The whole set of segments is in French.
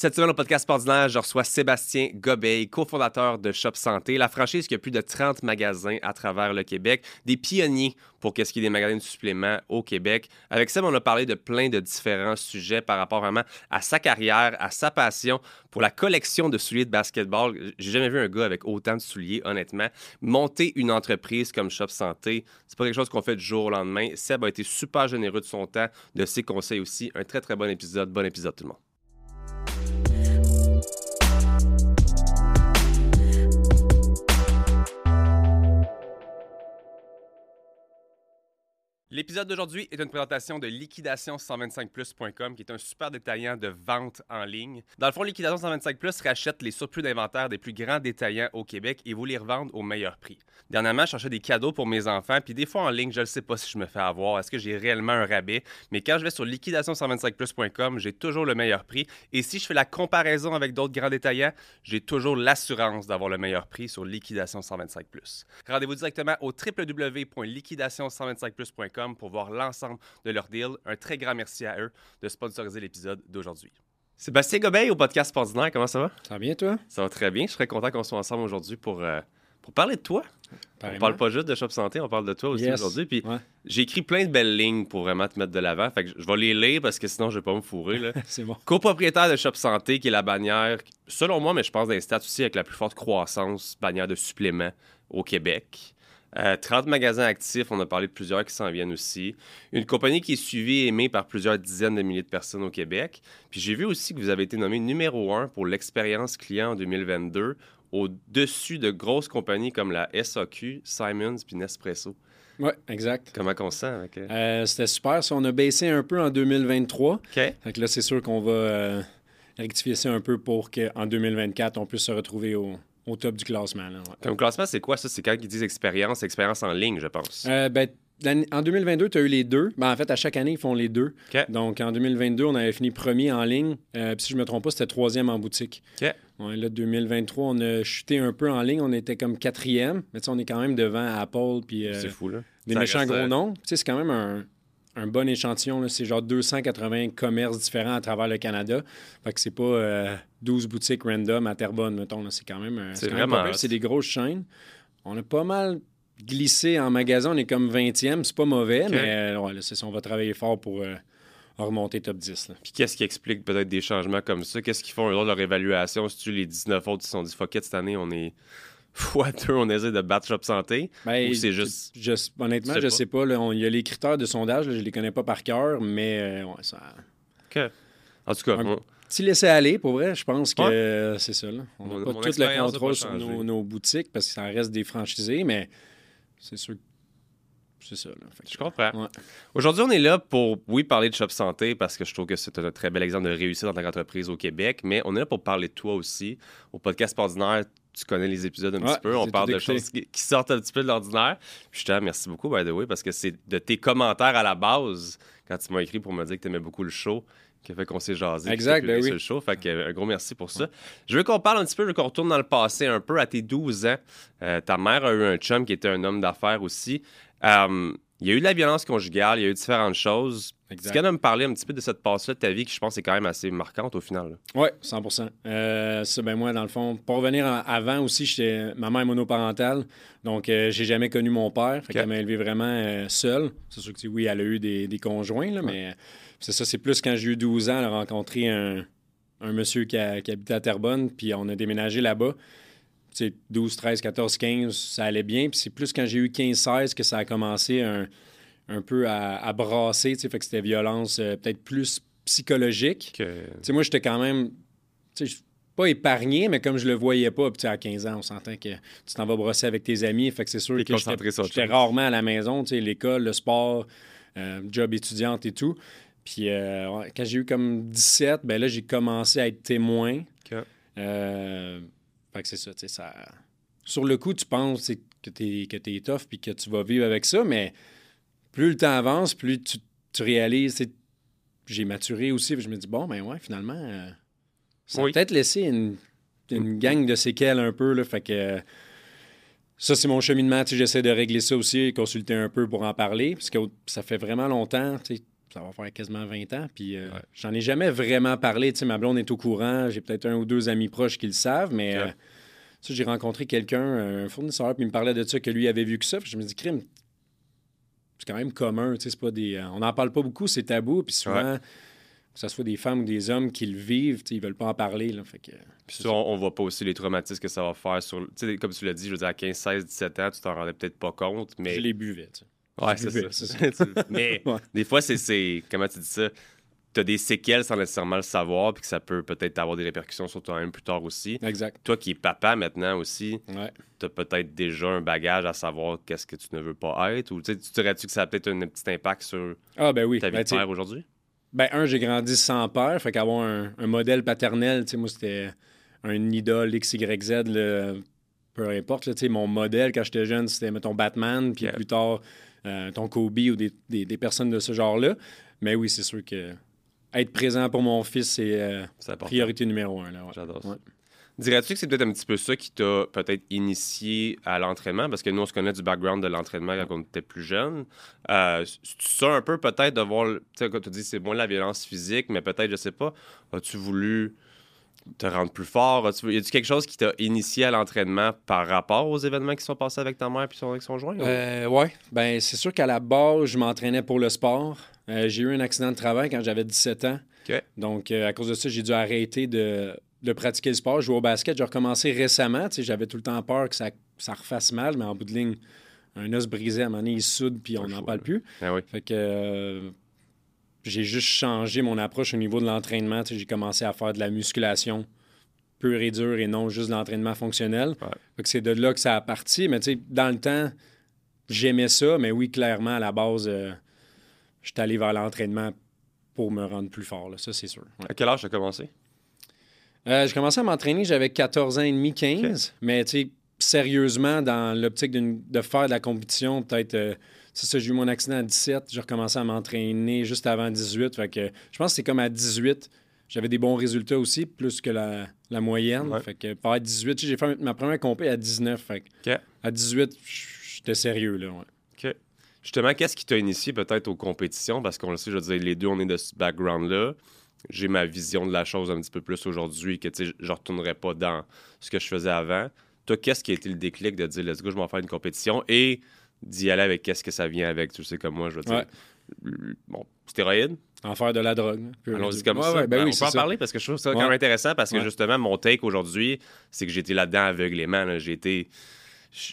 Cette semaine, au podcast ordinaire, je reçois Sébastien Gobeil, cofondateur de Shop Santé, la franchise qui a plus de 30 magasins à travers le Québec, des pionniers pour qu'est-ce qui est des magasins de suppléments au Québec. Avec Seb, on a parlé de plein de différents sujets par rapport vraiment à sa carrière, à sa passion pour la collection de souliers de basketball. J'ai jamais vu un gars avec autant de souliers, honnêtement. Monter une entreprise comme Shop Santé, c'est pas quelque chose qu'on fait du jour au lendemain. Seb a été super généreux de son temps, de ses conseils aussi. Un très, très bon épisode. Bon épisode, tout le monde. L'épisode d'aujourd'hui est une présentation de liquidation125plus.com, qui est un super détaillant de vente en ligne. Dans le fond, Liquidation 125 Plus rachète les surplus d'inventaire des plus grands détaillants au Québec et vous les revendre au meilleur prix. Dernièrement, je cherchais des cadeaux pour mes enfants, puis des fois en ligne, je ne sais pas si je me fais avoir, est-ce que j'ai réellement un rabais, mais quand je vais sur liquidation125plus.com, j'ai toujours le meilleur prix. Et si je fais la comparaison avec d'autres grands détaillants, j'ai toujours l'assurance d'avoir le meilleur prix sur Liquidation 125 Plus. Rendez-vous directement au www.liquidation125plus.com pour voir l'ensemble de leur deal. Un très grand merci à eux de sponsoriser l'épisode d'aujourd'hui. Sébastien Gobeil au podcast Ordinaire, comment ça va? Ça va bien, toi? Ça va très bien. Je serais content qu'on soit ensemble aujourd'hui pour, euh, pour parler de toi. On parle pas juste de Shop Santé, on parle de toi aussi aujourd'hui. Puis j'ai écrit plein de belles lignes pour vraiment te mettre de l'avant. Fait que je vais les lire parce que sinon je vais pas me fourrer. C'est bon. Copropriétaire de Shop Santé, qui est la bannière, selon moi, mais je pense des stats aussi avec la plus forte croissance, bannière de suppléments au Québec. 30 euh, magasins actifs, on a parlé de plusieurs qui s'en viennent aussi. Une compagnie qui est suivie et aimée par plusieurs dizaines de milliers de personnes au Québec. Puis j'ai vu aussi que vous avez été nommé numéro un pour l'expérience client en 2022 au-dessus de grosses compagnies comme la SAQ, Simons puis Nespresso. Oui, exact. Comment on sent? Avec... Euh? Euh, c'était super. on a baissé un peu en 2023. OK. Fait là, c'est sûr qu'on va rectifier ça un peu pour qu'en 2024, on puisse se retrouver au, au top du classement. Là, Comme classement, c'est quoi ça? C'est quand ils disent expérience, expérience en ligne, je pense. Euh, ben, en 2022, tu as eu les deux. Ben, en fait, à chaque année, ils font les deux. Donc, en 2022, on avait fini premier en ligne. Euh, puis, si je ne me trompe pas, c'était troisième en boutique. OK. Ouais, là, 2023, on a chuté un peu en ligne. On était comme quatrième. Mais on est quand même devant Apple. Puis, euh, c'est fou, là. Des méchants gros noms. C'est quand même un, un bon échantillon. C'est genre 280 commerces différents à travers le Canada. Fait que c'est pas 12 euh, boutiques random à Terrebonne, mettons. C'est quand même. C'est vraiment. C'est des grosses chaînes. On a pas mal glissé en magasin. On est comme 20e. C'est pas mauvais, mais euh, ouais, ça, on va travailler fort pour. Euh, remonter top 10. Puis qu'est-ce qui explique peut-être des changements comme ça? Qu'est-ce qu'ils font eux, leur évaluation? Si tu les 19 autres qui sont dit fuck it, cette année, on est fois deux, on essaie de battre Shop Santé? Ben, ou c'est juste. honnêtement, je sais pas. il y a les critères de sondage, je les connais pas par cœur, mais euh, ça. OK. En tout cas, un petit laisser aller, pour vrai, je pense que c'est ça. On n'a pas tout le contrôle sur nos, boutiques parce que ça reste des franchisés, mais c'est sûr que c'est ça. je comprends. Aujourd'hui, on est là pour, oui, parler de Shop Santé parce que je trouve que c'est un très bel exemple de réussite dans ta entreprise au Québec, mais on est là pour parler de toi aussi. Au podcast ordinaire, tu connais les épisodes un petit peu. On parle de choses qui, sortent un petit peu de l'ordinaire. je te remercie beaucoup, by the way, parce que c'est de tes commentaires à la base, quand tu m'as écrit pour me dire que tu aimais beaucoup le show, qui a fait qu'on s'est jasé. Exact, ben oui. le show. Fait que, un gros merci pour ça. Je veux qu'on parle un petit peu, je veux qu'on retourne dans le passé un peu. À tes 12 ans, euh, ta mère a eu un chum qui était un homme d'affaires aussi. Euh, il y a eu de la violence conjugale, il y a eu différentes choses. Est-ce qu'il me parler un petit peu de cette passe-là de ta vie qui, je pense, est quand même assez marquante au final? Oui, 100 euh, Ça, ben moi, dans le fond, pour revenir avant aussi, j'étais ma mère est monoparentale. Donc, euh, j'ai jamais connu mon père. Fait qu'elle m'a élevé vraiment euh, seule. C'est sûr que oui, elle a eu des, conjoints, là, mais c'est ça, c'est plus quand j'ai eu 12 ans, elle a rencontré un, monsieur qui, qui habitait à Terrebonne, puis on a déménagé là-bas. 12, 13, 14, 15, ça allait bien. Puis c'est plus quand j'ai eu 15, 16 que ça a commencé un, un peu à, brasser. Fait que c'était violence euh, peut-être plus psychologique. Que... Moi, j'étais quand même pas épargné, mais comme je le voyais pas, puis à 15 ans, on s'entend que tu t'en vas brosser avec tes amis. Fait que c'est sûr que j'étais rarement à la maison, l'école, le sport, euh, job étudiante et tout. Puis euh, quand j'ai eu comme 17, ben là, j'ai commencé à être témoin. Fait que c'est ça, tu sais, ça... Sur le coup, tu penses que tu que es tough puis que tu vas vivre avec ça, mais plus le temps avance, plus tu, tu réalises, j'ai maturé aussi, puis je me dis, bon, ben ouais, finalement, euh, ça a peut-être laissé une, une, gang de séquelles un peu, là, fait que... ça, c'est mon cheminement. J'essaie de régler ça aussi, consulter un peu pour en parler, parce que ça fait vraiment longtemps. Ça va faire quasiment 20 ans. Puis euh, j'en ai jamais vraiment parlé. Tu sais, ma blonde est au courant. J'ai peut-être un ou deux amis proches qui le savent, mais euh, j'ai rencontré quelqu'un, un fournisseur, puis il me parlait de ça, que lui avait vu que ça. Puis je me dis, crime, c'est quand même commun. Tu sais, pas des, euh, on n'en parle pas beaucoup, c'est tabou. Puis souvent, que ce soit des femmes ou des hommes qui le vivent, ils veulent pas en parler. Là, fait que, puis on, ne voit pas aussi les traumatismes que ça va faire sur. Comme tu l'as dit, je veux dire, à 15, 16, 17 ans, tu t'en rendais peut-être pas compte. Mais... Je les buvais. Tu sais. Ouais, c'est ça. Mais des fois, c'est. Comment tu dis ça? Tu as des séquelles sans nécessairement le savoir, puis que ça peut peut-être avoir des répercussions sur toi-même plus tard aussi. Exact. Toi qui es papa maintenant aussi, ouais. tu as peut-être déjà un bagage à savoir qu'est-ce que tu ne veux pas être, ou tu dirais-tu que ça a peut-être un petit impact sur ah, ben oui. ta vie ben, de père aujourd'hui? Ben, un, j'ai grandi sans père, fait qu'avoir un, un, modèle paternel, tu sais, moi, c'était un idole XYZ, le, peu importe, sais, mon modèle quand j'étais jeune, c'était, mettons, Batman, puis plus tard, ton Kobe ou des, des, personnes de ce genre-là. Mais oui, c'est sûr que être présent pour mon fils, c'est euh, priorité numéro un. J'adore ça. Dirais-tu que c'est peut-être un petit peu ça qui t'a peut-être initié à l'entraînement? Parce que nous, on se connaît du background de l'entraînement quand on était plus jeune. Euh, ça un peu peut-être de voir, tu sais, quand tu dis c'est moins la violence physique, mais peut-être, je sais pas, as-tu voulu te rendre plus fort? Y a-t-il quelque chose qui t'a initié à l'entraînement par rapport aux événements qui sont passés avec ta mère et son, avec son joint? Euh, oui. Ben, c'est sûr qu'à la base, je m'entraînais pour le sport. Euh, j'ai eu un accident de travail quand j'avais 17 ans. Donc, euh, à cause de ça, j'ai dû arrêter de, pratiquer le sport. Jouer au basket, j'ai recommencé récemment. J'avais tout le temps peur que ça, ça refasse mal, mais en bout de ligne, un os brisé, à un moment donné, il soude, puis on n'en parle plus. Ah oui. Fait que j'ai juste changé mon approche au niveau de l'entraînement. J'ai commencé à faire de la musculation pure et dure et non juste de l'entraînement fonctionnel. c'est de là que ça a parti. Mais dans le temps, j'aimais ça, mais oui, clairement, à la base, euh, je suis allé vers l'entraînement pour me rendre plus fort. Là. Ça, c'est sûr. À quel âge tu as commencé? Euh, j'ai commencé à m'entraîner, j'avais 14 ans et demi, 15. Mais sérieusement, dans l'optique de faire de la compétition, peut-être euh, c'est ça, j'ai eu mon accident à 17. J'ai recommencé à m'entraîner juste avant 18. Fait que je pense que c'est comme à 18. J'avais des bons résultats aussi, plus que la, moyenne. Fait que par 18, j'ai fait ma première compé à 19. Fait À 18, j'étais sérieux. Là, OK. Justement, qu'est-ce qui t'a initié peut-être aux compétitions? Parce qu'on le sait, je veux dire, les deux, on est de ce background-là. J'ai ma vision de la chose un petit peu plus aujourd'hui, que je ne retournerai pas dans ce que je faisais avant. Toi, qu'est-ce qui a été le déclic de dire, let's go, je vais en faire une compétition? Et d'y aller avec qu'est-ce que ça vient avec. Tu sais, comme moi, je veux dire. Bon, stéroïdes. En faire de la drogue. Allons-y comme ça. Ben, ben on peut en parler parce que je trouve ça quand même intéressant parce que justement, mon take aujourd'hui, c'est que j'étais là-dedans aveuglément. J'ai été.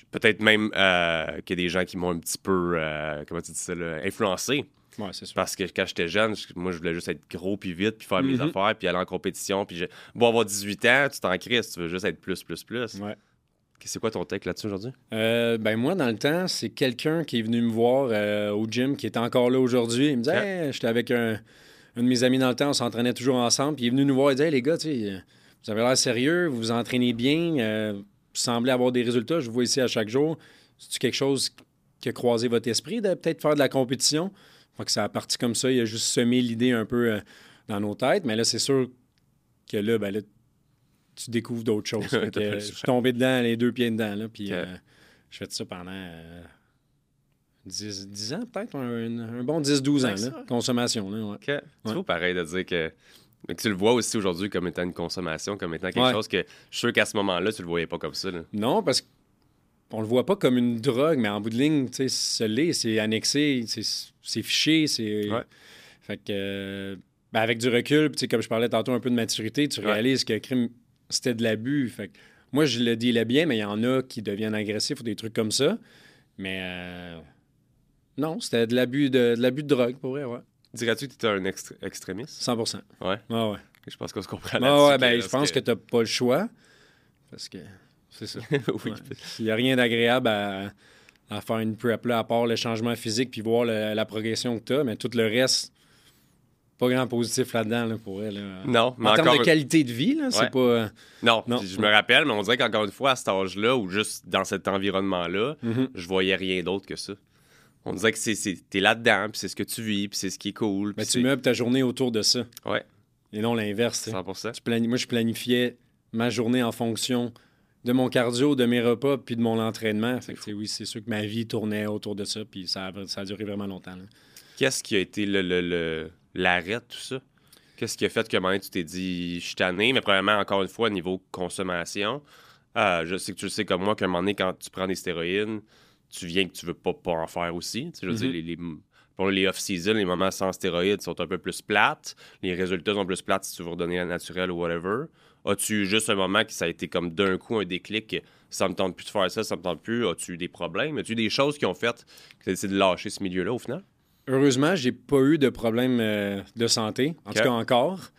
Peut-être même euh, qu'il y a des gens qui m'ont un petit peu, euh, comment tu dis ça, influencé. Ouais, sûr. Parce que quand j'étais jeune, moi, je voulais juste être gros puis vite, puis faire mes mm-hmm. affaires, puis aller en compétition. Puis bon, avoir 18 ans, tu t'en crises, tu veux juste être plus, plus, plus. Ouais. C'est quoi ton take là-dessus aujourd'hui? Euh, ben moi, dans le temps, c'est quelqu'un qui est venu me voir euh, au gym, qui est encore là aujourd'hui. Il me disait, j'étais avec un, de mes amis dans le temps, on s'entraînait toujours ensemble. Puis il est venu nous voir et dit, les gars, vous avez l'air sérieux, vous vous entraînez bien, euh, vous semblez avoir des résultats, je vous vois ici à chaque jour. C'est quelque chose qui a croisé votre esprit de peut-être faire de la compétition? Fait que ça a parti comme ça, il a juste semé l'idée un peu dans nos têtes. Mais là, c'est sûr que là, ben là tu découvres d'autres choses. je suis tombé dedans, les deux pieds dedans. Là, puis euh, je fais ça pendant 10, euh, ans, peut-être, un, bon 10-12 ans, là, consommation. Là, ouais. C'est pareil de dire que, que, tu le vois aussi aujourd'hui comme étant une consommation, comme étant quelque chose que je suis sûr qu'à ce moment-là, tu le voyais pas comme ça. Non, parce qu'on le voit pas comme une drogue, mais en bout de ligne, tu sais, ce c'est annexé, c'est fiché, c'est. Fait que. Ben, avec du recul, comme je parlais tantôt un peu de maturité, tu réalises que crime c'était de l'abus. Fait moi, je le dis bien, mais il y en a qui deviennent agressifs ou des trucs comme ça. Mais euh, non, c'était de l'abus de, l'abus de drogue, pour vrai, ouais. Dirais-tu que tu étais un extrémiste? 100 Ouais? Ah ouais. Je pense qu'on se comprend là ouais, ben, je pense que, tu n'as pas le choix. Parce que c'est ça. Il n'y a rien d'agréable à, faire une prep là, à part le changement physique puis voir la progression que tu as, mais tout le reste, pas grand positif là-dedans pour elle. Non, mais en termes de qualité de vie, c'est pas. Euh, non, je me rappelle, mais on dirait qu'encore une fois, à cet âge-là, ou juste dans cet environnement-là, mm-hmm. je voyais rien d'autre que ça. On dirait que c'est, t'es là-dedans, puis c'est ce que tu vis, puis c'est ce qui est cool. Mais tu meubles ta journée autour de ça. Ouais. Et non l'inverse. 100 tu Moi, je planifiais ma journée en fonction de mon cardio, de mes repas, puis de mon entraînement. Fait que, oui, c'est sûr que ma vie tournait autour de ça, puis ça a, ça a duré vraiment longtemps. Qu'est-ce qui a été l'arrêt le, de tout ça? Qu'est-ce qui a fait que moment tu t'es dit, je suis tanné, mais probablement, encore une fois, au niveau consommation. Ah, je sais que tu le sais comme moi qu'à un moment donné, quand tu prends des stéroïdes, tu viens que tu veux pas, pas en faire aussi. je veux dire, mm-hmm. les, pour les off-season, les moments sans stéroïdes sont un peu plus plates. Les résultats sont plus plates si tu veux redonner la naturel ou whatever. As-tu juste un moment qui ça a été comme d'un coup un déclic, ça me tente plus de faire ça, ça me tente plus, as-tu eu des problèmes? As-tu eu des choses qui ont fait que tu as décidé de lâcher ce milieu-là au final? Heureusement, j'ai pas eu de problème euh, de santé, en tout cas encore.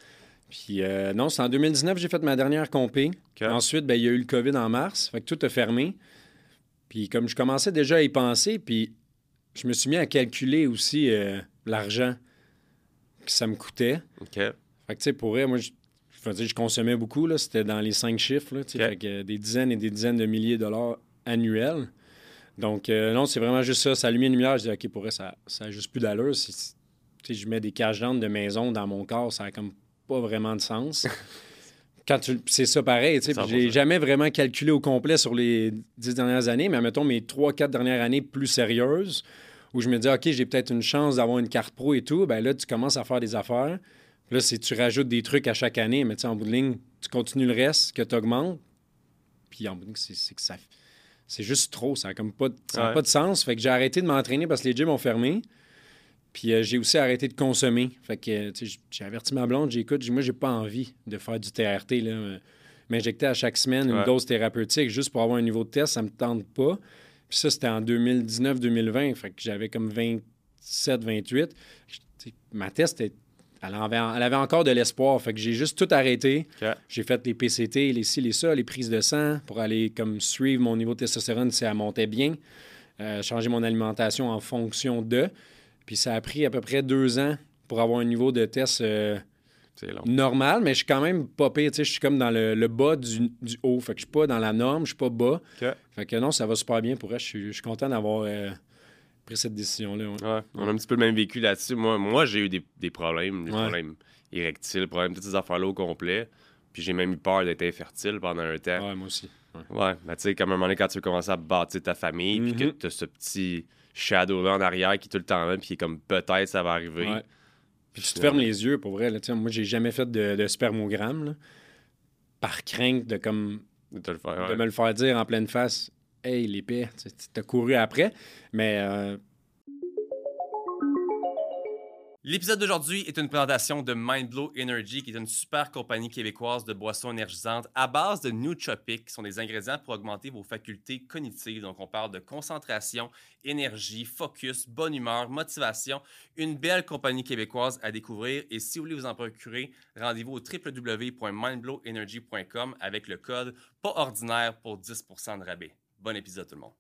Puis euh, non, c'est en 2019 j'ai fait ma dernière compé. Ensuite, ben, il y a eu le COVID en mars, fait que tout a fermé. Puis comme je commençais déjà à y penser, puis je me suis mis à calculer aussi euh, l'argent que ça me coûtait. Fait que tu sais, pour moi, je, je consommais beaucoup, là, c'était dans les cinq chiffres, là, fait que des dizaines et des dizaines de milliers de dollars annuels. Donc, euh, non, c'est vraiment juste ça. Ça allumait une lumière. Je dis, OK, pour vrai, ça n'a juste plus d'allure. Si, je mets des caches de maison dans mon corps, ça n'a comme pas vraiment de sens. Quand tu... C'est ça pareil. Je n'ai jamais vraiment calculé au complet sur les dix dernières années, mais mettons mes trois, quatre dernières années plus sérieuses, où je me dis, OK, j'ai peut-être une chance d'avoir une carte pro et tout, ben là, tu commences à faire des affaires. Là, c'est tu rajoutes des trucs à chaque année, mais en bout de ligne, tu continues le reste, que tu augmentes. Puis en bout de ligne, c'est que ça c'est juste trop. Ça n'a comme pas, pas de sens. Fait que j'ai arrêté de m'entraîner parce que les gyms ont fermé. Puis euh, j'ai aussi arrêté de consommer. Fait que j'ai averti ma blonde, j'ai écoute, moi j'ai pas envie de faire du TRT là, m'injecter à chaque semaine une dose thérapeutique juste pour avoir un niveau de test, ça me tente pas. Puis ça c'était en 2019-2020, fait que j'avais comme 27 28. Ma test était elle avait, encore de l'espoir. Fait que j'ai juste tout arrêté. J'ai fait les PCT, les ci, les ça, les prises de sang pour aller comme suivre mon niveau de testostérone si elle montait bien. Euh, changer mon alimentation en fonction de. Puis ça a pris à peu près deux ans pour avoir un niveau de test euh, normal, mais je suis quand même pas pire. Je suis comme dans le, bas du, haut. Fait que je suis pas dans la norme, je suis pas bas. Fait que non, ça va super bien pour elle. Je suis content d'avoir. Euh, cette décision-là. Ouais. on a un petit peu le même vécu là-dessus. Moi, moi j'ai eu des, problèmes, des problèmes érectiles, problèmes, toutes ces affaires-là au complet. Puis j'ai même eu peur d'être infertile pendant un temps. Ouais, moi aussi. Ouais, mais tu sais, comme un moment donné, quand tu veux commencer à bâtir ta famille, puis que mm-hmm. tu as ce petit shadow-là en arrière qui est tout le temps là, puis qui est comme peut-être ça va arriver. Puis tu te fermes les yeux, pour vrai. Là, moi, j'ai jamais fait de, de spermogramme, par crainte de comme de, me le faire dire en pleine face hey, l'épée, tu as couru après. Mais. Euh, L'épisode d'aujourd'hui est une présentation de Mindblow Energy, qui est une super compagnie québécoise de boissons énergisantes à base de nootropics, qui sont des ingrédients pour augmenter vos facultés cognitives. Donc, on parle de concentration, énergie, focus, bonne humeur, motivation. Une belle compagnie québécoise à découvrir. Et si vous voulez vous en procurer, rendez-vous au www.mindblowenergy.com avec le code pas ordinaire pour 10 de rabais. Bon épisode, tout le monde.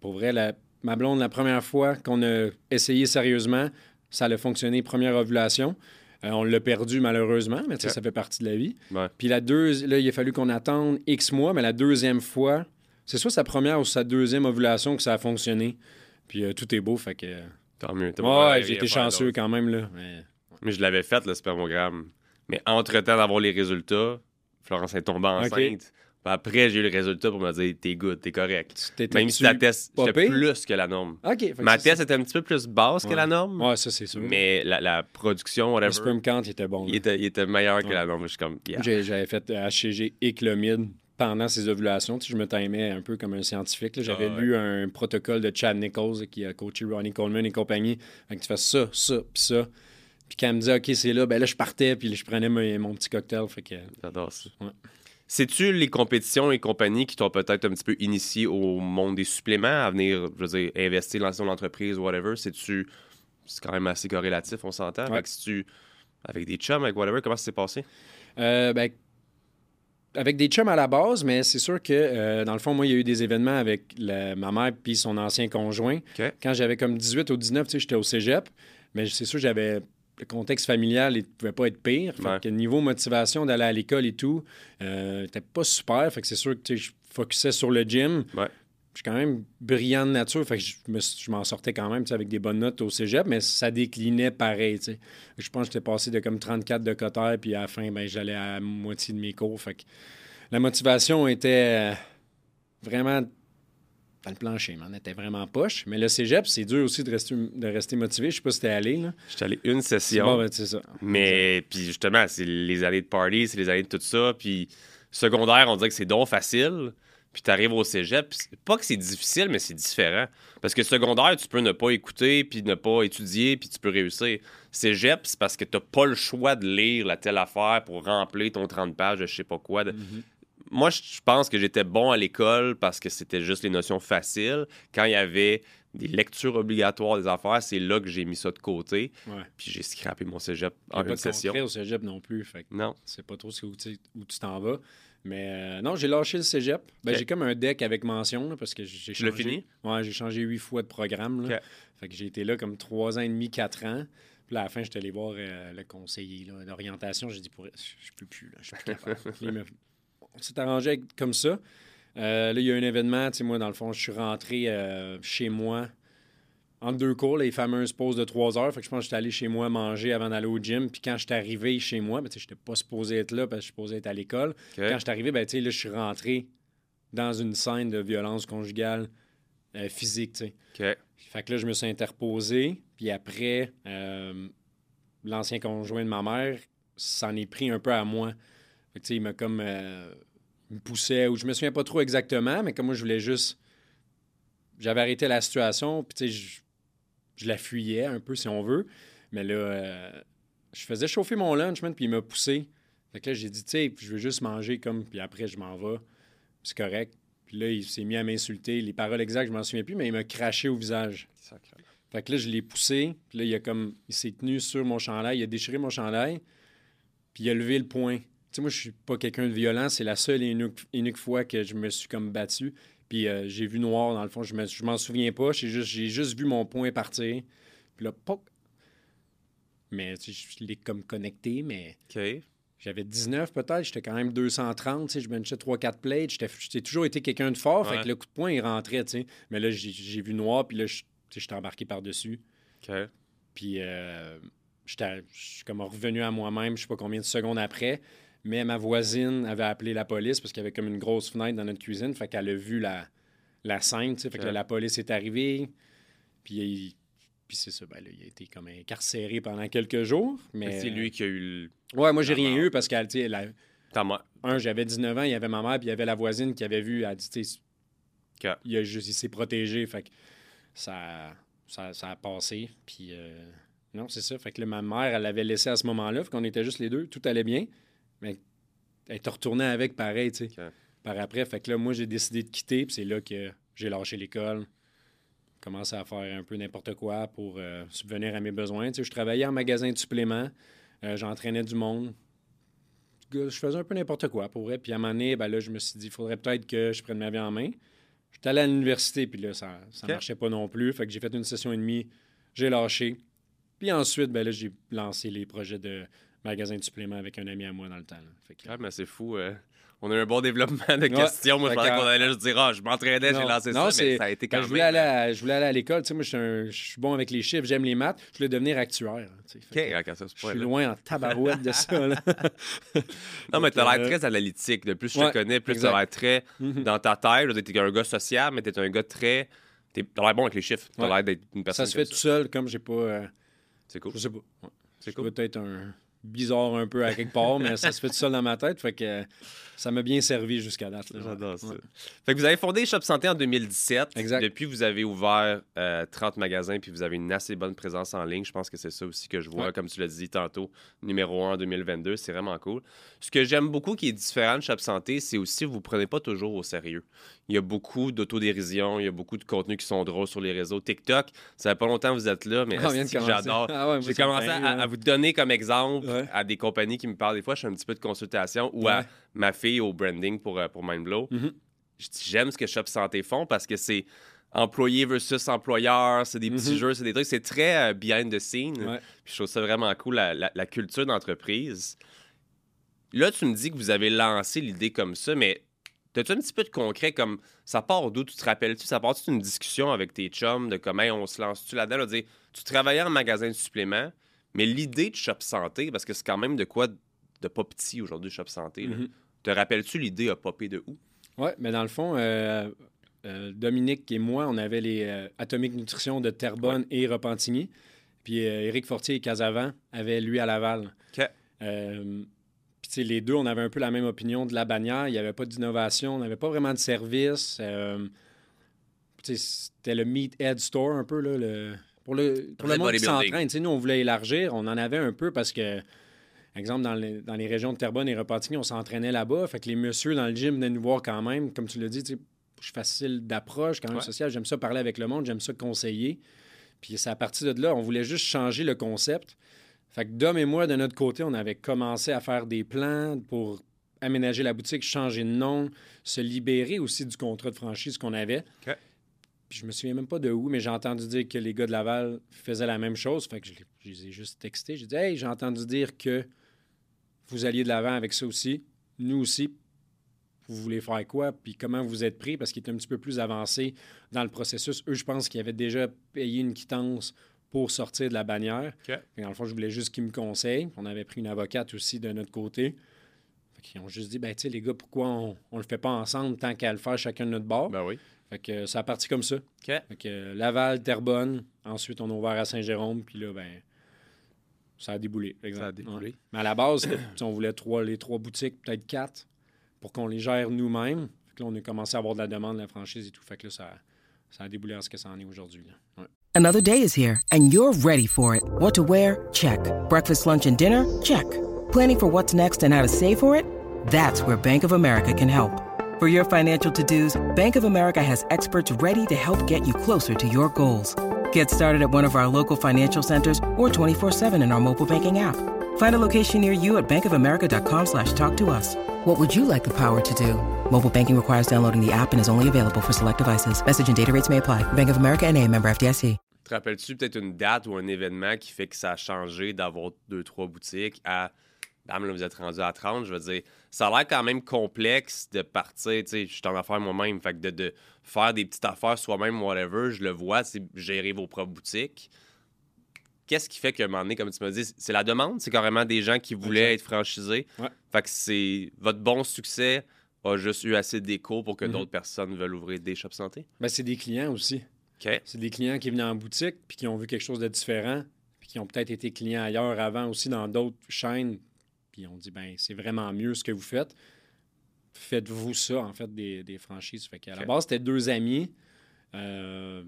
Pour vrai, la, ma blonde, la première fois qu'on a essayé sérieusement, ça a fonctionné, première ovulation. Euh, on l'a perdu malheureusement, mais ça fait partie de la vie. Puis la deux, là, il a fallu qu'on attende X mois, mais la deuxième fois, c'est soit sa première ou sa deuxième ovulation que ça a fonctionné. Puis euh, tout est beau, fait que. Tant mieux. Ouais, j'ai été chanceux quand même, là. Mais, mais je l'avais fait, le spermogramme. Mais entre-temps d'avoir les résultats, Florence est tombée enceinte. Après, j'ai eu le résultat pour me dire t'es good, t'es correct. Même si la test était plus que la norme. Ma test était un petit peu plus basse que la norme. Ouais, ça, c'est sûr. Mais la, la, production, whatever. Le sperm count était bon. Il était, il était, meilleur que la norme. Je suis comme, J'avais fait HCG et clomide pendant ces ovulations. Tu sais, je me timais un peu comme un scientifique. J'avais ah, lu un protocole de Chad Nichols qui a coaché Ronnie Coleman et compagnie. Fait que tu fais ça, ça, puis ça. Puis quand elle me dit OK, c'est là, ben là, je partais, puis je prenais mon, petit cocktail. Fait que. J'adore ça. C'est-tu les compétitions et compagnies qui t'ont peut-être un petit peu initié au monde des suppléments, à venir, je veux dire, investir, lancer ton entreprise, whatever? C'est-tu. C'est quand même assez corrélatif, on s'entend. Fait que tu Avec des chums, avec whatever, comment ça s'est passé? Euh, ben, avec des chums à la base, mais c'est sûr que, euh, dans le fond, moi, il y a eu des événements avec ma mère puis son ancien conjoint. Quand j'avais comme 18 ou 19, tu sais, j'étais au cégep, mais c'est sûr, j'avais le contexte familial ne pouvait pas être pire. Fait que niveau motivation d'aller à l'école et tout, euh, pas super. Fait que c'est sûr que je focusais sur le gym. Je suis quand même brillant de nature, fait que je, m'en sortais quand même avec des bonnes notes au cégep, mais ça déclinait pareil. Je pense que j'étais passé de comme 34 de coteur, puis à la fin, ben, j'allais à moitié de mes cours. Fait que la motivation était euh, vraiment dans le plancher, man. On était vraiment poche. Mais le cégep, c'est dur aussi de rester, de rester motivé. Je sais pas si t'es allé, là. J'étais allé une session. Bon, ben, c'est ça. Mais, puis justement, c'est les années de party, c'est les années de tout ça. Puis secondaire, on dirait que c'est donc facile. Puis t'arrives au cégep. pas que c'est difficile, mais c'est différent. Parce que secondaire, tu peux ne pas écouter, puis ne pas étudier, puis tu peux réussir. Cégep, c'est parce que t'as pas le choix de lire la telle affaire pour remplir ton 30 pages de je sais pas quoi. de- Moi, je pense que j'étais bon à l'école parce que c'était juste les notions faciles. Quand il y avait des lectures obligatoires des affaires, c'est là que j'ai mis ça de côté. Ouais. Puis j'ai scrappé mon cégep en pas une de session. concret au cégep non plus. Fait que Non. c'est pas trop où tu où tu t'en vas. Mais euh, non, j'ai lâché le cégep. Ben. J'ai comme un deck avec mention là, parce que j'ai Tu l'as changé. fini? Ouais, j'ai changé huit fois de programme. là. Fait que j'ai été là comme trois ans et demi, quatre ans. Puis là, à la fin, j'étais allé voir euh, le conseiller d'orientation. J'ai dit, pour... je peux plus, là, je suis plus capable. S'est arrangé comme ça. Euh, là, il y a un événement. Tu sais, moi, dans le fond, je suis rentré euh, chez moi entre deux cours, les fameuses pauses de trois heures. Fait que je pense que j'étais allé chez moi manger avant d'aller au gym. Puis quand j'étais arrivé chez moi, ben, tu sais, j'étais pas supposé être là parce que je suis supposé être à l'école. OK. Quand je suis arrivé, ben, tu sais, là, je suis rentré dans une scène de violence conjugale euh, physique, tu sais. Fait que là, je me suis interposé. Puis après, l'ancien conjoint de ma mère s'en est pris un peu à moi. Fait que, il m'a comme... euh, il me poussait, ou je me souviens pas trop exactement, mais comme moi, je voulais juste... J'avais arrêté la situation, puis tu sais, je, je la fuyais un peu, si on veut. Mais là, euh, je faisais chauffer mon lunch, man, puis il m'a poussé. Fait que là, j'ai dit, tu sais, je veux juste manger comme... Puis après, je m'en vais. C'est correct. Puis là, il s'est mis à m'insulter. Les paroles exactes, je m'en souviens plus, mais il m'a craché au visage. Fait que là, je l'ai poussé. Puis là, il a comme. Il s'est tenu sur mon chandail. Il a déchiré mon chandail. Puis il a levé le poing. Sais, moi, je suis pas quelqu'un de violent. C'est la seule et unique, unique fois que je me suis comme battu. Puis euh, j'ai vu noir, dans le fond. Je me- je m'en souviens pas. J'ai juste, juste vu mon poing partir. Puis là, poc! Mais tu sais, je l'ai comme connecté, mais j'avais 19 peut-être. J'étais quand même 230. Tu sais, je benchais 3-4 plates. J'étais- J'ai toujours été quelqu'un de fort. Fait que le coup de poing, il rentrait, tu sais. Mais là, j'ai- vu noir. Puis là, j'étais embarqué par-dessus. Puis euh, je suis comme revenu à moi-même, je sais pas combien de secondes après. Mais ma voisine avait appelé la police parce qu'il y avait comme une grosse fenêtre dans notre cuisine. Fait qu'elle a vu la, la scène. Fait que là, la police est arrivée. Puis, il- puis c'est ça, ben là, il a été comme incarcéré pendant quelques jours. Mais C'est lui qui a eu le. Ouais, moi, j'ai rien eu parce qu'elle, tu sais, la- Ta mère. un, j'avais 19 ans, il y avait ma mère, puis il y avait la voisine qui avait vu. Elle a dit, tu sais, Ok. il, a juste- il s'est protégé. Fait que ça, ça, ça a passé. Puis euh, non, c'est ça. Fait que là, ma mère, elle l'avait laissé à ce moment-là. Fait qu'on était juste les deux. Tout allait bien. Mais elle était retournée avec pareil, tu sais. Par après, fait que là, moi, j'ai décidé de quitter. Puis c'est là que j'ai lâché l'école. Commencé à faire un peu n'importe quoi pour euh, subvenir à mes besoins. Tu sais, je travaillais en magasin de suppléments. Euh, J'entraînais du monde. Je faisais un peu n'importe quoi, pour vrai. Puis à un moment donné, ben là, je me suis dit, il faudrait peut-être que je prenne ma vie en main. J'étais allé à l'université, puis là, ça ne marchait pas non plus. Fait que j'ai fait une session et demie, j'ai lâché. Puis ensuite, ben là, j'ai lancé les projets de magasin de suppléments avec un ami à moi dans le temps. là. Fait que- Ah, mais c'est fou. euh, On a eu un bon développement de questions. Moi, je pensais qu'on allait juste dire, ah, je m'entraînais, j'ai lancé Non, ça, mais ça a été Ben, quand je, voulais même. aller à, je voulais aller à l'école. Tu sais, moi, je suis, un- je suis bon avec les chiffres, j'aime les maths. Je voulais devenir actuaire. tu sais. OK, ça, c'est Je suis loin en tabarouette de ça. là. Non, mais t'as Donc, l'air euh, très analytique. De plus je te connais, plus exact. t'as l'air très Mhm. dans ta tête. Dire, T'es un gars social, mais t'es un gars très. T'as l'air bon avec les chiffres. T'as Ouais. l'air d'être une personne. ça se fait tout seul, comme j'ai pas. euh, C'est cool. je sais pas. Ouais. C'est cool. dois être un bizarre un peu à quelque part, mais ça se fait tout seul dans ma tête. Fait que euh, ça m'a bien servi jusqu'à date. J'adore ça. Ouais. Fait que vous avez fondé Shop Santé en 2017. Exact. Depuis, vous avez ouvert euh, 30 magasins, puis vous avez une assez bonne présence en ligne. Je pense que c'est ça aussi que je vois, Ouais. comme tu l'as dit tantôt, numéro 1 en 2022. C'est vraiment cool. Ce que j'aime beaucoup qui est différent de Shop Santé, c'est aussi que vous ne prenez pas toujours au sérieux. Il y a beaucoup d'autodérision, il y a beaucoup de contenus qui sont drôles sur les réseaux. TikTok, ça fait pas longtemps que vous êtes là, mais Ah, j'adore. Ah ouais, J'ai commencé fait à, hein. vous donner comme exemple Ouais. à des compagnies qui me parlent des fois. Je fais un petit peu de consultation ou à ma fille au branding pour, euh, pour Mindblow. Mhm. Je dis, J'aime ce que Shop Santé font parce que c'est employé versus employeur, c'est des petits Mhm. jeux, c'est des trucs, c'est très euh, behind the scene. Ouais. Puis je trouve ça vraiment cool, la, la- la culture d'entreprise. Là, tu me dis que vous avez lancé l'idée comme ça, mais as-tu un petit peu de concret comme ça part d'où tu te rappelles-tu? Ça part-tu d'une discussion avec tes chums de comment on se lance-tu là-dedans? là, tu travaillais en magasin de suppléments, mais l'idée de Shop Santé, parce que c'est quand même de quoi de pas petit aujourd'hui, Shop Santé, là. Mhm. te rappelles-tu l'idée a popé de où? Ouais, mais dans le fond, euh, Dominique et moi, on avait les Atomic Nutrition de Terrebonne et Repentigny. Puis Éric Fortier et Casavant avaient lui à Laval. OK. puis les deux, on avait un peu la même opinion de la bannière. Il n'y avait pas d'innovation, on n'avait pas vraiment de service. c'était le Meat Head Store un peu, là, le, pour le, pour le monde qui s'entraîne. Nous, on voulait élargir. On en avait un peu parce que exemple, dans les, dans les régions de Terrebonne et Repentigny, on s'entraînait là-bas. Fait que les messieurs dans le gym venaient nous voir quand même. Comme tu l'as dit, je suis facile d'approche, quand même social. J'aime ça parler avec le monde, j'aime ça conseiller. Puis c'est à partir de là, on voulait juste changer le concept. Fait que Dom et moi, de notre côté, on avait commencé à faire des plans pour aménager la boutique, changer de nom, se libérer aussi du contrat de franchise qu'on avait. Puis je me souviens même pas de où, mais j'ai entendu dire que les gars de Laval faisaient la même chose. Fait que je, les ai juste textés. J'ai dit Hey, j'ai entendu dire que vous alliez de l'avant avec ça aussi. Nous aussi, vous voulez faire quoi, puis comment vous êtes pris, parce qu'il est un petit peu plus avancé dans le processus. Eux, je pense qu'ils avaient déjà payé une quittance pour sortir de la bannière. Dans le fond, je voulais juste qu'ils me conseillent. On avait pris une avocate aussi de notre côté. Ils ont juste dit, ben, tu sais, les gars, pourquoi on ne le fait pas ensemble tant qu'à le faire chacun de notre bord? Ben oui. Fait que ça a parti comme ça. Fait que Laval, Terrebonne. Ensuite, on a ouvert à Saint-Jérôme. Puis là, ben, ça a déboulé. Ça a déboulé. Mais à la base, on voulait trois, les trois boutiques, peut-être quatre, pour qu'on les gère nous-mêmes. là, on a commencé à avoir de la demande, de la franchise et tout. Fait que là, ça, ça a déboulé à ce que ça en est aujourd'hui. Ouais. Another day is here, and you're ready for it. What to wear? Check. Breakfast, lunch, and dinner? Check. Planning for what's next and how to save for it? That's where Bank of America can help. For your financial to-dos, Bank of America has experts ready to help get you closer to your goals. Get started at one of our local financial centers or 24-7 in our mobile banking app. Find a location near you at bankofamerica.com slash talk to us. What would you like the power to do? Mobile banking requires downloading the app and is only available for select devices. Message and data rates may apply. Bank of America and a member FDIC. Te rappelles-tu peut-être une date ou un événement qui fait que ça a changé d'avoir deux, trois boutiques à... Bam, là, vous êtes rendu à 30, je veux dire, ça a l'air quand même complexe de partir, tu sais, je suis en affaires moi-même, fait que de, de, faire des petites affaires soi-même, whatever, je le vois, c'est gérer vos propres boutiques. Qu'est-ce qui fait qu'à un moment donné, comme tu m'as dit, c'est la demande? C'est carrément des gens qui voulaient être franchisés. Fait que c'est votre bon succès a juste eu assez d'écho pour que mhm. d'autres personnes veulent ouvrir des shops santé? Ben, c'est des clients aussi. C'est des clients qui venaient en boutique puis qui ont vu quelque chose de différent puis qui ont peut-être été clients ailleurs avant aussi dans d'autres chaînes puis on dit, ben c'est vraiment mieux ce que vous faites. Faites-vous ça, en fait, des, des franchises. Fait qu'à la base, c'était deux amis euh,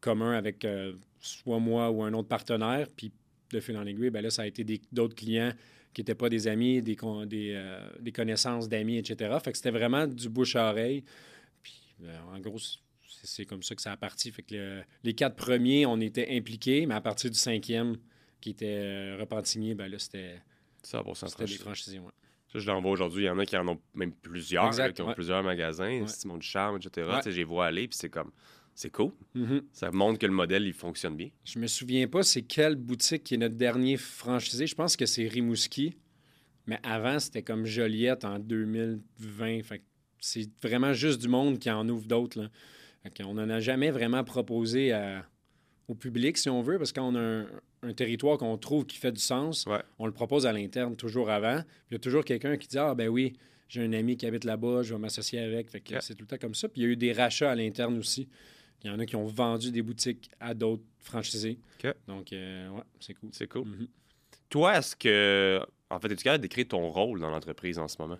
communs avec euh, soit moi ou un autre partenaire. Puis de fil en aiguille, ben là, ça a été d'autres clients qui n'étaient pas des amis, des, des, euh, des connaissances d'amis, etc. Fait que c'était vraiment du bouche à oreille. Puis en gros, c'est comme ça que ça a parti. Fait que les quatre premiers, on était impliqués, mais à partir du cinquième, qui était repentigné, ben là, c'était c'était des franchisés, Ça, je l'en vois aujourd'hui. Il y en a qui en ont même plusieurs, qui ont plusieurs magasins, Simon Charme, etc. Ouais. J'ai vois aller, puis c'est comme. C'est cool. Mm-hmm. Ça montre que le modèle, il fonctionne bien. Je me souviens pas c'est quelle boutique qui est notre dernier franchisé. Je pense que c'est Rimouski. Mais avant, c'était comme Joliette en 2020. Fait c'est vraiment juste du monde qui en ouvre d'autres. On n'en a jamais vraiment proposé au public, si on veut, parce qu'on a un, un territoire qu'on trouve qui fait du sens, on le propose à l'interne toujours avant. Puis il y a toujours quelqu'un qui dit Ah, ben oui, j'ai un ami qui habite là-bas, je vais m'associer avec. Fait que c'est tout le temps comme ça. Puis il y a eu des rachats à l'interne aussi. Il y en a qui ont vendu des boutiques à d'autres franchisés. Donc, euh, ouais, c'est cool. C'est cool. Mm-hmm. Toi, est-ce que. En fait, es-tu capable d'écrire ton rôle dans l'entreprise en ce moment?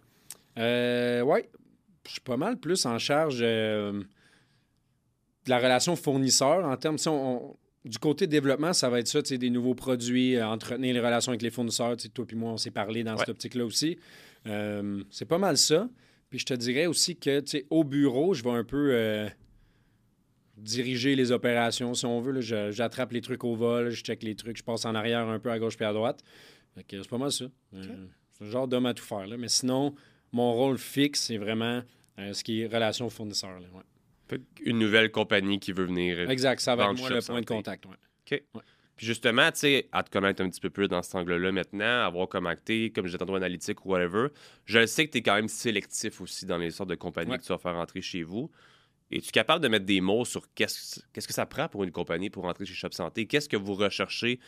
Euh, oui. Je suis pas mal plus en charge euh, de la relation fournisseur en termes. Si on, du côté développement, ça va être ça, des nouveaux produits, euh, entretenir les relations avec les fournisseurs. Toi et moi, on s'est parlé dans cette optique-là aussi. Euh, c'est pas mal ça. Puis je te dirais aussi que au bureau, je vais un peu euh, diriger les opérations, si on veut. J'attrape les trucs au vol, je check les trucs, je passe en arrière un peu à gauche puis à droite. c'est pas mal ça. c'est le genre d'homme à tout faire. Là. Mais sinon, mon rôle fixe, c'est vraiment ce qui est relation fournisseur. Là, une nouvelle compagnie qui veut venir. Exact, ça va être moi le point de contact. OK. Puis justement, tu sais, à te connaître un petit peu plus dans cet angle-là maintenant, avoir comme acté, comme j'ai tantôt analytique ou whatever, je sais que tu es quand même sélectif aussi dans les sortes de compagnies que tu vas faire rentrer chez vous. Es-tu capable de mettre des mots sur qu'est-ce que ça prend pour une compagnie pour rentrer chez Shop Santé? Qu'est-ce que vous recherchez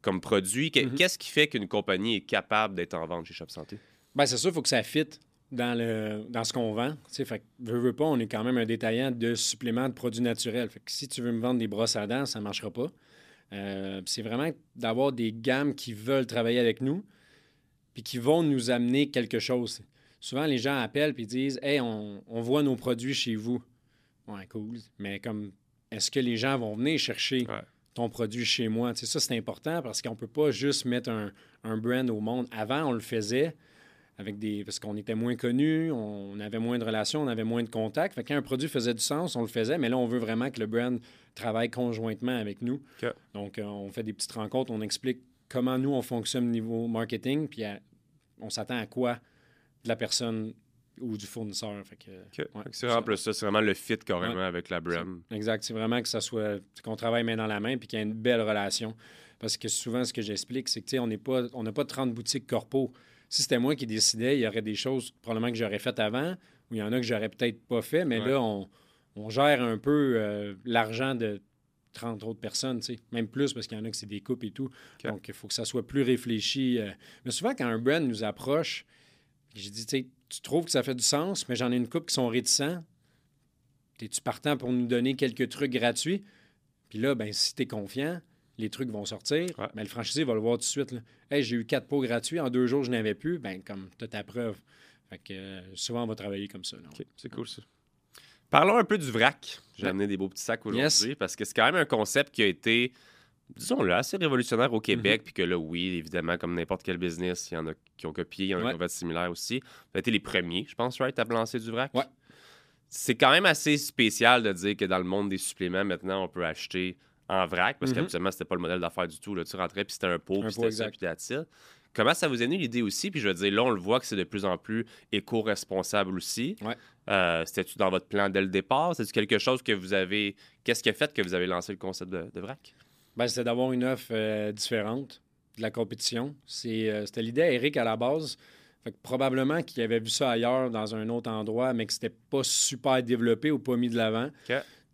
comme produit? Mm-hmm. Qu'est-ce qui fait qu'une compagnie est capable d'être en vente chez Shop Santé? Bien, c'est sûr, il faut que ça fitte dans, le, dans ce qu'on vend. Fait que, veux, veux pas, on est quand même un détaillant de suppléments de produits naturels. Fait que si tu veux me vendre des brosses à dents, ça ne marchera pas. Euh, c'est vraiment d'avoir des gammes qui veulent travailler avec nous puis qui vont nous amener quelque chose. Souvent, les gens appellent puis disent Hey, on, voit nos produits chez vous. Ouais, cool. Mais comme, est-ce que les gens vont venir chercher ton produit chez moi? sais, ça, c'est important parce qu'on ne peut pas juste mettre un, un brand au monde. Avant, on le faisait avec des parce qu'on était moins connus, on avait moins de relations, on avait moins de contacts. Fait quand un produit faisait du sens, on le faisait, mais là, on veut vraiment que le brand travaille conjointement avec nous. Donc, euh, on fait des petites rencontres, on explique comment nous, on fonctionne au niveau marketing, puis on s'attend à quoi de la personne ou du fournisseur. c'est vraiment ça, c'est vraiment le fit carrément avec la brand. Exact, c'est vraiment que ça soit qu'on travaille main dans la main puis qu'il y ait une belle relation. Parce que souvent, ce que j'explique, c'est que on n'est pas, on n'a pas 30 boutiques corpo si c'était moi qui décidais, il y aurait des choses probablement que j'aurais faites avant, ou il y en a que j'aurais peut-être pas fait, mais là, on, gère un peu euh, l'argent de 30 autres personnes, même plus parce qu'il y en a que c'est des coupes et tout. Donc, il faut que ça soit plus réfléchi. Euh. Mais souvent, quand un brand nous approche, j'ai dit, tu trouves que ça fait du sens, mais j'en ai une coupe qui sont réticents. Es-tu partant pour nous donner quelques trucs gratuits? Puis là, ben, si tu es confiant, les trucs vont sortir, mais le franchisé va le voir tout de suite. Hey, j'ai eu quatre pots gratuits, en deux jours, je n'avais plus. Ben, comme tu as ta preuve. Fait que, euh, souvent, on va travailler comme ça. c'est cool ça. Parlons un peu du vrac. J'ai amené des beaux petits sacs aujourd'hui parce que c'est quand même un concept qui a été, disons-le, assez révolutionnaire au Québec. Mm-hmm. Puis que là, oui, évidemment, comme n'importe quel business, il y en a qui ont copié, il y en a qui ont fait similaire aussi. Vous avez été les premiers, je pense, right, à lancer du vrac? Ouais. C'est quand même assez spécial de dire que dans le monde des suppléments, maintenant, on peut acheter en vrac, parce mm qu'habituellement, c'était pas le modèle d'affaires du tout. Là. Tu rentrais, puis c'était un pot, puis c'était ça, puis Comment ça vous est venu l'idée aussi? Puis je veux dire, là, on le voit que c'est de plus en plus éco-responsable aussi. Ouais. Euh, C'était-tu dans votre plan dès le départ? C'est-tu quelque chose que vous avez. Qu'est-ce qui a fait que vous avez lancé le concept de, vrac? Bien, c'était d'avoir une offre euh, différente de la compétition. Euh, c'était l'idée à Eric à la base. Fait que probablement qu'il avait vu ça ailleurs dans un autre endroit, mais que c'était pas super développé ou pas mis de l'avant.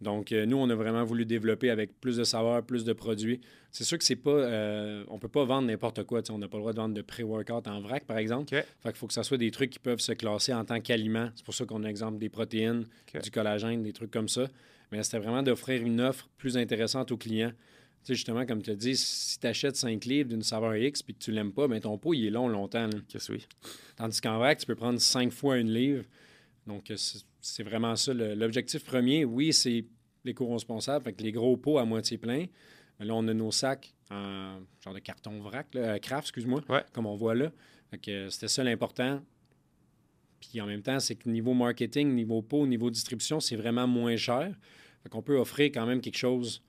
Donc, euh, nous, on a vraiment voulu développer avec plus de saveurs, plus de produits. C'est sûr que c'est pas. Euh, on peut pas vendre n'importe quoi. On n'a pas le droit de vendre de pré-workout en vrac, par exemple. Fait qu'il faut que ça soit des trucs qui peuvent se classer en tant qu'aliment. C'est pour ça qu'on a exemple des protéines, du collagène, des trucs comme ça. Mais c'était vraiment d'offrir une offre plus intéressante aux clients. Tu sais, justement, comme tu as dit, si tu achètes 5 livres d'une saveur X puis que tu l'aimes pas, bien, ton pot, il est long longtemps. Qu'est-ce oui. Tandis qu'en vrac, tu peux prendre 5 fois une livre. Donc, euh, c'est vraiment ça. L'objectif premier, oui, c'est l'éco-responsable, avec les gros pots à moitié pleins. Là, on a nos sacs en genre de carton vrac, là, craft, excuse-moi, comme on voit là. Euh, c'était ça l'important. Puis en même temps, c'est que niveau marketing, niveau pot, niveau distribution, c'est vraiment moins cher. Fait qu'on peut offrir quand même quelque chose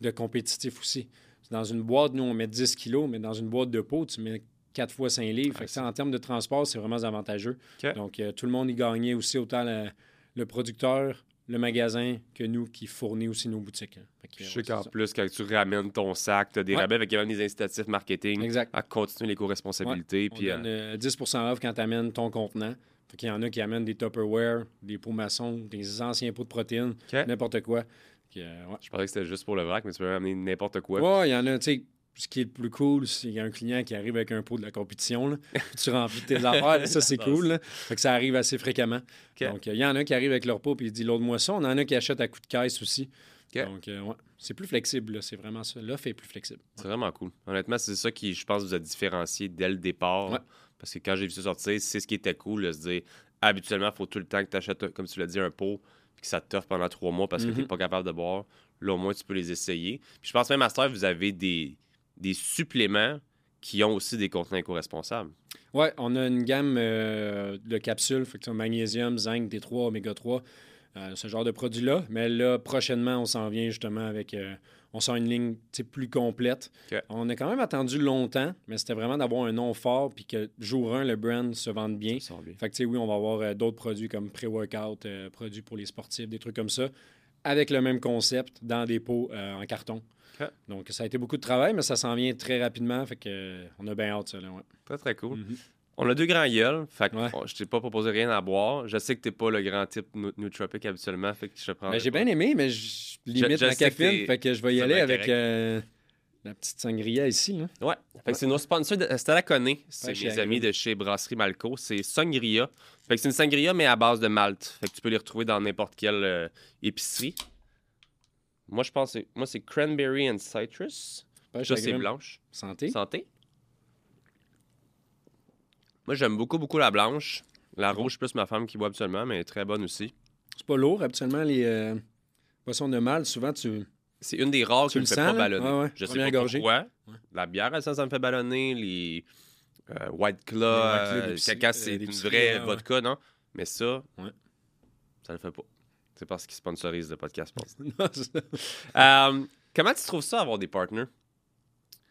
de compétitif aussi. Dans une boîte, nous, on met 10 kilos, mais dans une boîte de pot, tu mets 4 fois 5 livres. fait que ça, en termes de transport, c'est vraiment avantageux. Donc, euh, tout le monde y gagnait aussi, autant le producteur, le magasin que nous qui fournit aussi nos boutiques. Hein. je sais qu'en plus, quand tu ramènes ton sac, tu as des rabais avec des incitatifs marketing à continuer l'éco-responsabilité. puis On donne 10% euh, off quand tu amènes ton contenant. Il y en a qui amènent des Tupperware, des pots maçons, des anciens pots de protéines, n'importe quoi. Euh, je pensais que c'était juste pour le vrac, mais tu peux amener n'importe quoi. Oui, il y en a, tu sais, ce qui est le plus cool, c'est qu'il y a un client qui arrive avec un pot de la compétition. Là, tu remplis tes affaires. ça, c'est cool. que ça arrive assez fréquemment. Donc, il y en a qui arrivent avec leur pot et ils disent l'autre mois ça. On en a qui achètent à coup de caisse aussi. Donc, euh, ouais, c'est plus flexible. C'est vraiment ça. L'offre est plus flexible. C'est vraiment cool. Honnêtement, c'est ça qui, je pense, vous a différencié dès le départ. Parce que quand j'ai vu ça sortir, c'est ce qui était cool, de se dire habituellement, il faut tout le temps que tu achètes, comme tu l'as dit, un pot que ça t'offre pendant trois mois parce que tu n'es pas capable de boire. Là, au moins, tu peux les essayer. Puis je pense même à ce vous avez des des suppléments qui ont aussi des contenus éco-responsables. Oui, on a une gamme euh, de capsules, fait magnésium, zinc, D3, oméga 3, euh, ce genre de produits-là. Mais là, prochainement, on s'en vient justement avec. Euh, on sort une ligne plus complète. On a quand même attendu longtemps, mais c'était vraiment d'avoir un nom fort puis que jour 1, le brand se vende bien. Fait que, oui, on va avoir d'autres produits comme pré-workout, produits pour les sportifs, des trucs comme ça, avec le même concept dans des pots en carton. Donc, ça a été beaucoup de travail, mais ça s'en vient très rapidement. Fait que, euh, on a bien hâte, ça. Là, Très, très cool. Mhm. On a deux grands gueules. Fait que je t'ai pas proposé rien à boire. Je sais que t'es pas le grand type nootropic habituellement. Fait que je prends. Ben, j'ai bien aimé, mais je limite ma caféine. Fait que je vais y aller avec euh, La petite sangria ici, là. Ouais. Fait que c'est nos sponsors. de- C'était la Conné. C'est Ouais, chez mes amis de chez Brasserie Malco. C'est sangria. Fait que c'est une sangria, mais à base de malt. Fait que tu peux les retrouver dans n'importe quelle euh, épicerie. Moi, je pense que c'est- moi, c'est cranberry and citrus. Pêche Ça, c'est blanche. Santé. Santé. Moi, j'aime beaucoup, beaucoup la blanche. La rouge, plus ma femme qui boit absolument, mais elle est très bonne aussi. C'est pas lourd. Habituellement, les euh, poissons de mal, souvent, tu. C'est une des rares Tu qui le me fait sens, pas là? ballonner. Ouais. Je sais pas gorgée. pourquoi. Ouais. La bière, elle, ça, ça me fait ballonner. Les euh, White Claw, euh, caca, euh, c'est une d'épicerie, vraie vodka, non? Mais ça, Ouais. ça le fait pas. C'est parce qu'ils sponsorisent le podcast, je pense. Euh, comment tu trouves ça, avoir des partners?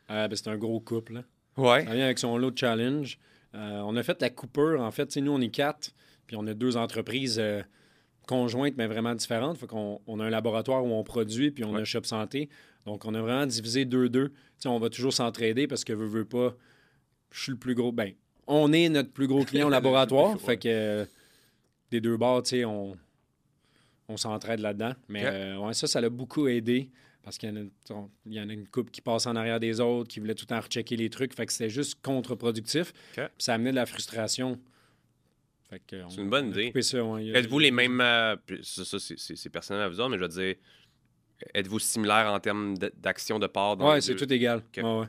Ah, ben, c'est un gros couple. là. Ouais. Ça vient avec son lot de challenge. Euh, on a fait la coupure. En fait, nous, on est quatre, puis on a deux entreprises euh, conjointes, mais vraiment différentes. Fait qu'on on a un laboratoire où on produit, puis on a Ouais. un shop santé. Donc, on a vraiment divisé deux-deux. On va toujours s'entraider parce que, veut, veut pas, je suis le plus gros. Ben, on est notre plus gros client au laboratoire. Ouais. Fait que euh, des deux bords, on, on s'entraide là-dedans. Mais euh, ouais, ça, ça l'a beaucoup aidé. Parce qu'il y en a, on- il y en a une couple qui passe en arrière des autres, qui voulait tout le temps rechecker les trucs. Fait que c'était juste contre-productif. Puis ça amenait de la frustration. Fait que, on- C'est une bonne idée. ça, ouais. A- Êtes-vous les mêmes. euh, ça, ça, c'est- c'est c'est personnel à vous autres, mais je veux dire, êtes-vous similaires en termes d'action de part? les c'est deux? tout égal. Ok. Ouais, ouais.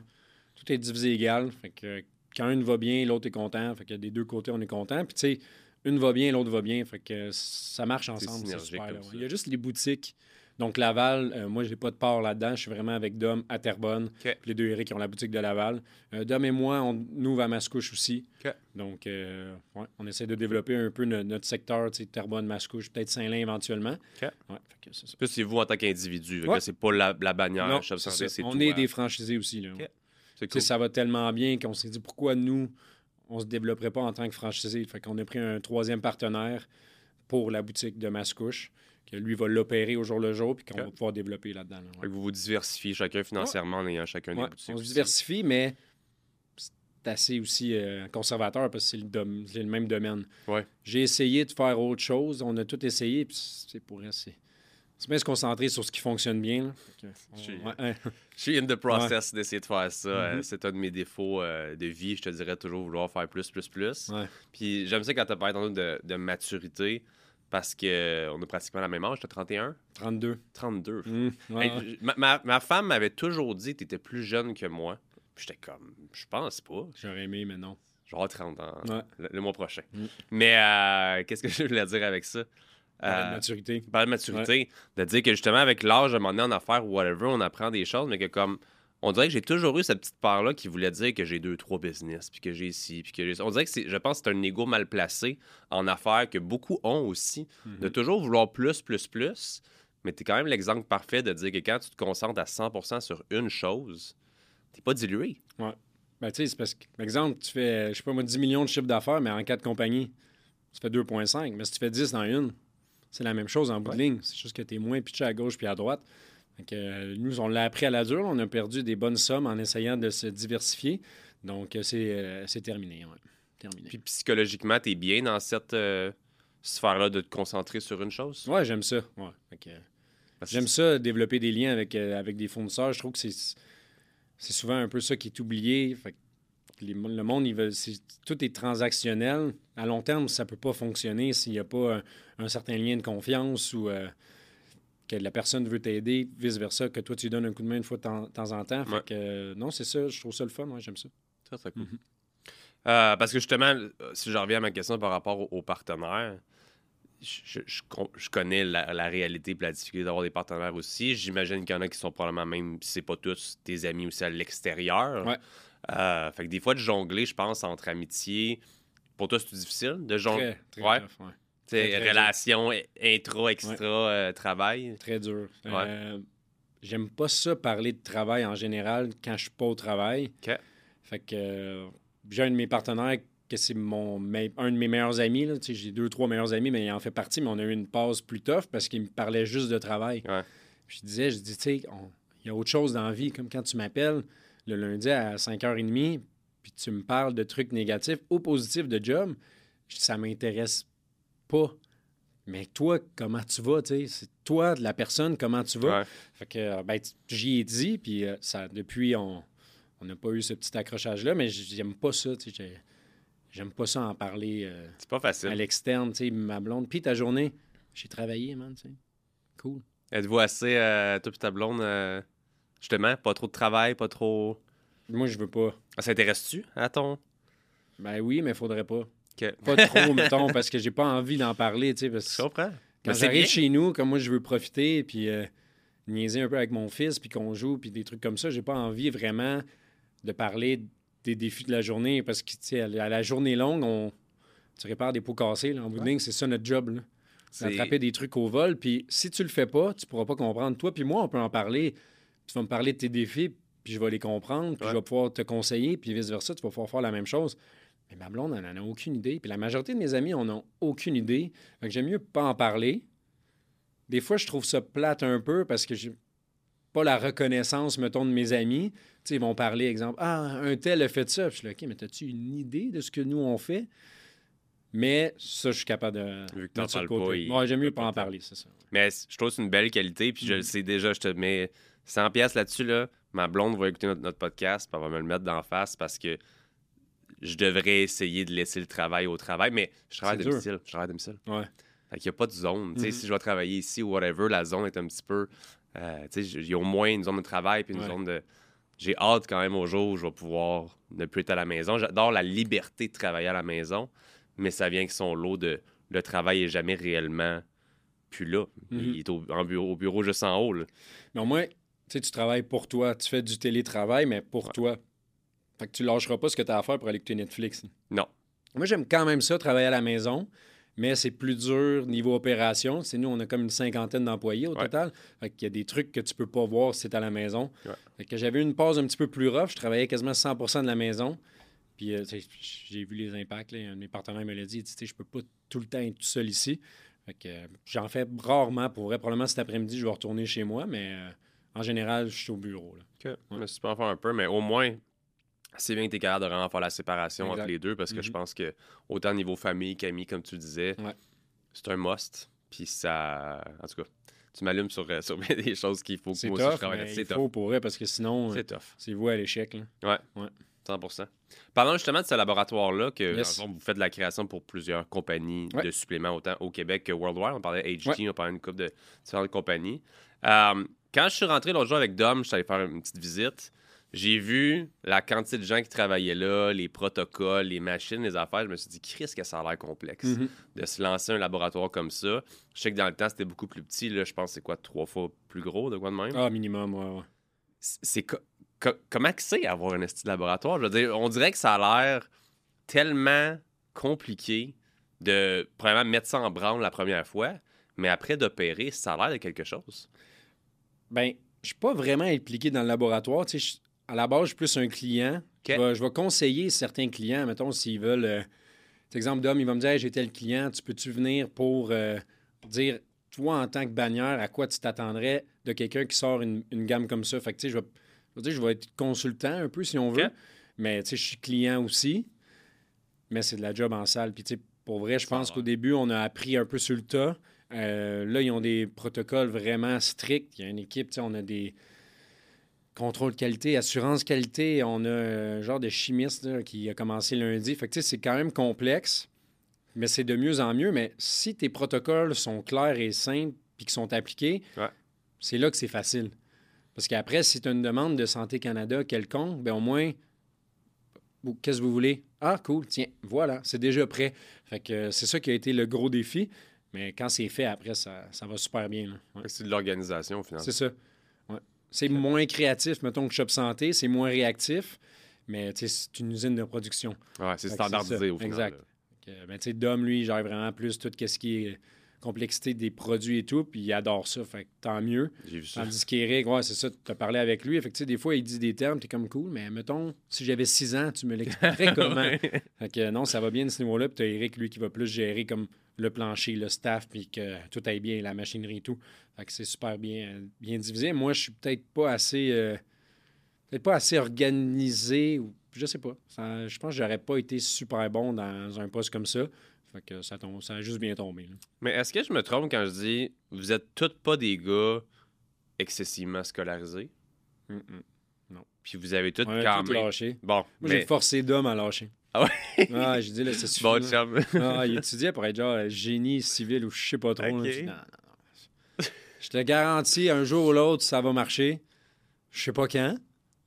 Tout est divisé égal. Fait que quand une va bien, l'autre est content. Fait que des deux côtés, on est content. Puis tu sais, une va bien, l'autre va bien. Fait que ça marche ensemble. C'est super. là, ouais. Il y a juste les boutiques. Donc Laval, euh, moi, j'ai pas de part là-dedans. Je suis vraiment avec Dom à Terrebonne. Les deux Eric qui ont la boutique de Laval. Euh, Dom et moi, on ouvre à Mascouche aussi. Donc, euh, ouais, on essaie de développer un peu no- notre secteur, Terrebonne, Mascouche, peut-être Saint-Lin éventuellement. Ok. Ouais, c'est ça. Plus c'est vous en tant qu'individu. C'est pas la, la bannière. Non, Santé, on tout, est hein. des franchisés aussi. Là. Cool. Ça va tellement bien qu'on s'est dit pourquoi nous, on se développerait pas en tant que franchisé. Fait qu'on a pris un troisième partenaire pour la boutique de Mascouche, que lui va l'opérer au jour le jour, puis qu'on va pouvoir développer là-dedans. là, ouais. Vous vous diversifiez chacun financièrement en ayant chacun Ouais, des boutiques. on se diversifie, mais c'est assez aussi euh, conservateur parce que c'est le, dom- le même domaine. J'ai essayé de faire autre chose. On a tout essayé, puis c'est pour elle, c'est. Bien se concentrer sur ce qui fonctionne bien. Je- ouais, ouais. Je suis in the process d'essayer de faire ça. Euh, Mhm. C'est un de mes défauts euh, de vie. Je te dirais toujours vouloir faire plus, plus, plus. Ouais. Puis j'aime ça quand tu as parlé tantôt de, de maturité parce qu'on a pratiquement la même âge. Tu 31, 32. 32. Mmh, ouais, Hey, ouais. j- ma, ma- ma femme m'avait toujours dit que tu étais plus jeune que moi. J'étais comme, je pense pas. J'aurais aimé, mais non. Genre 30 ans le mois prochain. Mm. Mais euh, qu'est-ce que je voulais dire avec ça? Parler de Euh, maturité. parler de maturité, de dire que justement, avec l'âge, à un moment donné, en affaires ou whatever, on apprend des choses, mais que comme. On dirait que j'ai toujours eu cette petite part-là qui voulait dire que j'ai deux, trois business, puis que j'ai ici, puis que j'ai ça. On dirait que c'est, je pense que c'est un ego mal placé en affaires que beaucoup ont aussi, Mhm. de toujours vouloir plus, plus, plus. Mais tu es quand même l'exemple parfait de dire que quand tu te concentres à 100% sur une chose, t'es pas dilué. Ben, tu sais, c'est parce que, par exemple, tu fais, je sais pas moi, 10 millions de chiffre d'affaires, mais en quatre compagnies, tu fais 2,5. Mais si tu fais 10 dans une, c'est la même chose en bout de ligne. C'est juste que tu es moins pitché à gauche puis à droite. Fait que, euh, nous, on l'a appris à la dure. On a perdu des bonnes sommes en essayant de se diversifier. Donc, euh, c'est euh, c'est terminé. ouais. Terminé. Puis psychologiquement, t'es bien dans cette euh, sphère-là de te concentrer sur une chose? Ouais, j'aime ça. Ouais. J'aime ça, développer des liens avec, euh, avec des fournisseurs. Je trouve que c'est c'est souvent un peu ça qui est oublié. Fait que les- le monde, il veut, tout est transactionnel. À long terme, ça ne peut pas fonctionner s'il n'y a pas un, un certain lien de confiance ou euh, que la personne veut t'aider, vice-versa, que toi, tu lui donnes un coup de main une fois de temps, temps en temps. Fait Ouais. que, euh, non, c'est ça. Je trouve ça le fun. Ouais, j'aime ça. Ça, c'est cool. Mhm. Euh, parce que justement, euh, si je reviens à ma question par rapport aux, aux partenaires, je, je- je con- je connais la, la réalité et la difficulté d'avoir des partenaires aussi. J'imagine qu'il y en a qui sont probablement même, si c'est pas tous, tes amis aussi à l'extérieur. Ouais. Euh, fait que des fois, de jongler, je pense, entre amitié. Pour toi, c'est difficile de jongler. Très, très Ouais. tough, ouais. T'sais, très, très relation, intra, extra, euh, travail. Très dur. Ouais. Euh, J'aime pas ça parler de travail en général quand je suis pas au travail. Fait que j'ai un de mes partenaires que c'est mon un de mes meilleurs amis. là. J'ai deux, trois meilleurs amis, mais il en fait partie, mais on a eu une pause plus tough parce qu'il me parlait juste de travail. Ouais. Puis je disais, je dis, tu sais, on- il y a autre chose dans la vie, comme quand tu m'appelles le lundi à 5h30, puis tu me parles de trucs négatifs ou positifs de job, ça m'intéresse pas Mais toi, comment tu vas, tu sais? C'est toi, la personne, comment tu vas? Ouais. Fait que, ben, t- j'y ai dit, puis euh, ça, depuis, on on n'a pas eu ce petit accrochage-là, mais j'aime pas ça, tu sais. j'ai- J'aime pas ça en parler euh, C'est pas facile. à l'externe, tu sais, ma blonde. Puis ta journée, j'ai travaillé, man, tu sais. Cool. Êtes-vous assez, euh, toi et ta blonde, euh, justement, pas trop de travail, pas trop. Moi, je veux pas. Ah, ça intéresse-tu à ton? Ben oui, mais faudrait pas. Pas trop, mettons, parce que j'ai pas envie d'en parler, tu sais. Parce Je que comprends. quand j'arrive chez nous, comme moi, je veux profiter, puis euh, niaiser un peu avec mon fils, puis qu'on joue, puis des trucs comme ça, j'ai pas envie vraiment de parler des défis de la journée, parce que, tu sais, à la journée longue, on... tu répares des pots cassés, là. En bout de ligne, c'est ça notre job, là. D'attraper des trucs au vol, puis si tu le fais pas, tu pourras pas comprendre. Toi puis moi, on peut en parler. Tu vas me parler de tes défis, puis je vais les comprendre, puis Ouais. je vais pouvoir te conseiller, puis vice-versa, tu vas pouvoir faire la même chose. Mais ma blonde, elle n'en a aucune idée. Puis la majorité de mes amis, on n'a aucune idée. Fait que j'aime mieux pas en parler. Des fois, je trouve ça plate un peu parce que j'ai pas la reconnaissance, mettons, de mes amis. Tu sais, ils vont parler, exemple, Ah, un tel a fait ça. Puis je suis là, OK, mais as-tu une idée de ce que nous, on fait? Mais ça, je suis capable de. Vu que t'en parles pas, il- Ouais, j'aime mieux pas en parler, c'est ça. Mais je trouve que c'est une belle qualité, puis je le Mhm. sais déjà, je te mets 100 pièces là-dessus. Là. Ma blonde va écouter notre, notre podcast, puis elle va me le mettre d'en face parce que je devrais essayer de laisser le travail au travail, mais je travaille à dur. domicile. Je travaille à domicile. Ouais. Fait qu'il n'y a pas de zone. Mhm. Si je dois travailler ici ou whatever, la zone est un petit peu. euh, il y a au moins une zone de travail puis une Ouais. zone de. J'ai hâte quand même au jour où je vais pouvoir ne plus être à la maison. J'adore la liberté de travailler à la maison, mais ça vient avec son lot de. Le travail est jamais réellement plus là. Mhm. Il est au, en bureau, au bureau juste en haut. là. Mais au moins, sais, tu travailles pour toi. Tu fais du télétravail, mais pour Ouais. toi. Fait que tu lâcheras pas ce que tu as à faire pour aller écouter Netflix. Non. Moi, j'aime quand même ça, travailler à la maison, mais c'est plus dur niveau opération. C'est nous, on a comme une cinquantaine d'employés au Ouais. total. Fait qu'il y a des trucs que tu peux pas voir si tu à la maison. Ouais. Fait que j'avais une pause un petit peu plus rough. Je travaillais quasiment 100 de la maison. Puis, euh, j'ai vu les impacts. Là. Un de mes partenaires me l'a dit. Il dit, Tu sais, je peux pas tout le temps être tout seul ici. Fait que euh, j'en fais rarement. Pour vrai, probablement cet après-midi, je vais retourner chez moi, mais euh, en général, je suis au bureau. là. OK. Je me suis pas en faire un peu, mais au moins, c'est bien que tu es capable de vraiment faire la séparation Exact. entre les deux parce que je Mhm. pense que, autant niveau famille qu'amis, comme tu disais, Ouais. c'est un must. Puis ça. En tout cas, tu m'allumes sur, euh, sur bien des choses qu'il faut que C'est moi aussi je tough, travaille mais il C'est faut tough. pour vrai, parce que sinon, euh, C'est vous à l'échec. là. 100 Parlons justement de ce laboratoire-là, que Yes. vous faites de la création pour plusieurs compagnies Ouais. de suppléments, autant au Québec que worldwide. On parlait HG, Ouais. on parlait d'une couple de différentes compagnies. Euh, quand je suis rentré l'autre jour avec Dom, je suis allé faire une petite visite. J'ai vu la quantité de gens qui travaillaient là, les protocoles, les machines, les affaires. Je me suis dit, Chris, que ça a l'air complexe Mhm. de se lancer un laboratoire comme ça. Je sais que dans le temps, c'était beaucoup plus petit. Là, je pense que c'est quoi, trois fois plus gros, de quoi de même? Ah, minimum, ouais, ouais. c'est co- co- comment que c'est avoir un esti de laboratoire? Je veux dire, on dirait que ça a l'air tellement compliqué de, premièrement, mettre ça en branle la première fois, mais après d'opérer, ça a l'air de quelque chose. Ben, je suis pas vraiment impliqué dans le laboratoire. Tu sais, à la base, je suis plus un client. Je, vais, je vais conseiller certains clients, mettons, s'ils veulent. euh, par exemple, Dom, il va me dire Hey, j'ai tel client, tu peux-tu venir pour euh, dire, toi, en tant que bannière, à quoi tu t'attendrais de quelqu'un qui sort une, une gamme comme ça? Fait que, tu sais, je vais, je vais dire, je vais être consultant un peu, si on veut. Mais, tu sais, je suis client aussi. Mais c'est de la job en salle. Puis, tu sais, pour vrai, je pense qu'au début, on a appris un peu sur le tas. Euh, là, ils ont des protocoles vraiment stricts. Il y a une équipe, on a des contrôles qualité, assurance qualité. On a un genre de chimiste là, qui a commencé lundi. Fait que, c'est quand même complexe, mais c'est de mieux en mieux. Mais si tes protocoles sont clairs et simples puis qu'ils sont appliqués, Ouais. c'est là que c'est facile. Parce qu'après, si tu as une demande de Santé Canada quelconque, ben au moins, qu'est-ce que vous voulez? Ah, cool, tiens, voilà, c'est déjà prêt. Fait que euh, c'est ça qui a été le gros défi. Mais quand c'est fait, après, ça, ça va super bien. Ouais. C'est de l'organisation, au final. C'est ça. Ouais. C'est moins créatif, mettons, que Shop Santé. C'est moins réactif. Mais c'est une usine de production. Ouais, c'est standardisé, au final. Exact. que, ben, tu sais, Dom, lui, il gère vraiment plus tout ce qui est complexité des produits et tout. Puis il adore ça. Fait que tant mieux. J'ai vu ça. Tandis qu'Éric, ouais, c'est ça, tu as parlé avec lui. Fait que, des fois, il dit des termes, t'es comme cool, mais mettons, si j'avais six ans, tu me l'expliquerais comment? Fait que non, ça va bien de ce niveau-là. Puis t'as Eric, lui, qui va plus gérer comme le plancher, le staff, puis que tout aille bien, la machinerie et tout. Fait que c'est super bien, bien divisé. Moi, je suis peut-être pas assez. euh, peut-être pas assez organisé, ou je sais pas. Ça- je pense que j'aurais pas été super bon dans un poste comme ça. Fait que ça, tombe, ça a juste bien tombé. là. Mais est-ce que je me trompe quand je dis vous êtes tous pas des gars excessivement scolarisés? Mm-mm. Puis vous avez a quand tout même. lâché. Bon, Moi, j'ai forcé d'homme à lâcher. Ah ouais? Ah, j'ai dit, là, c'est Bon, suffisant. chum. Ah, il étudiait pour être genre génie civil ou je sais pas trop. là. Je dis, non, non, non. Je te garantis, un jour ou l'autre, ça va marcher. Je sais pas quand,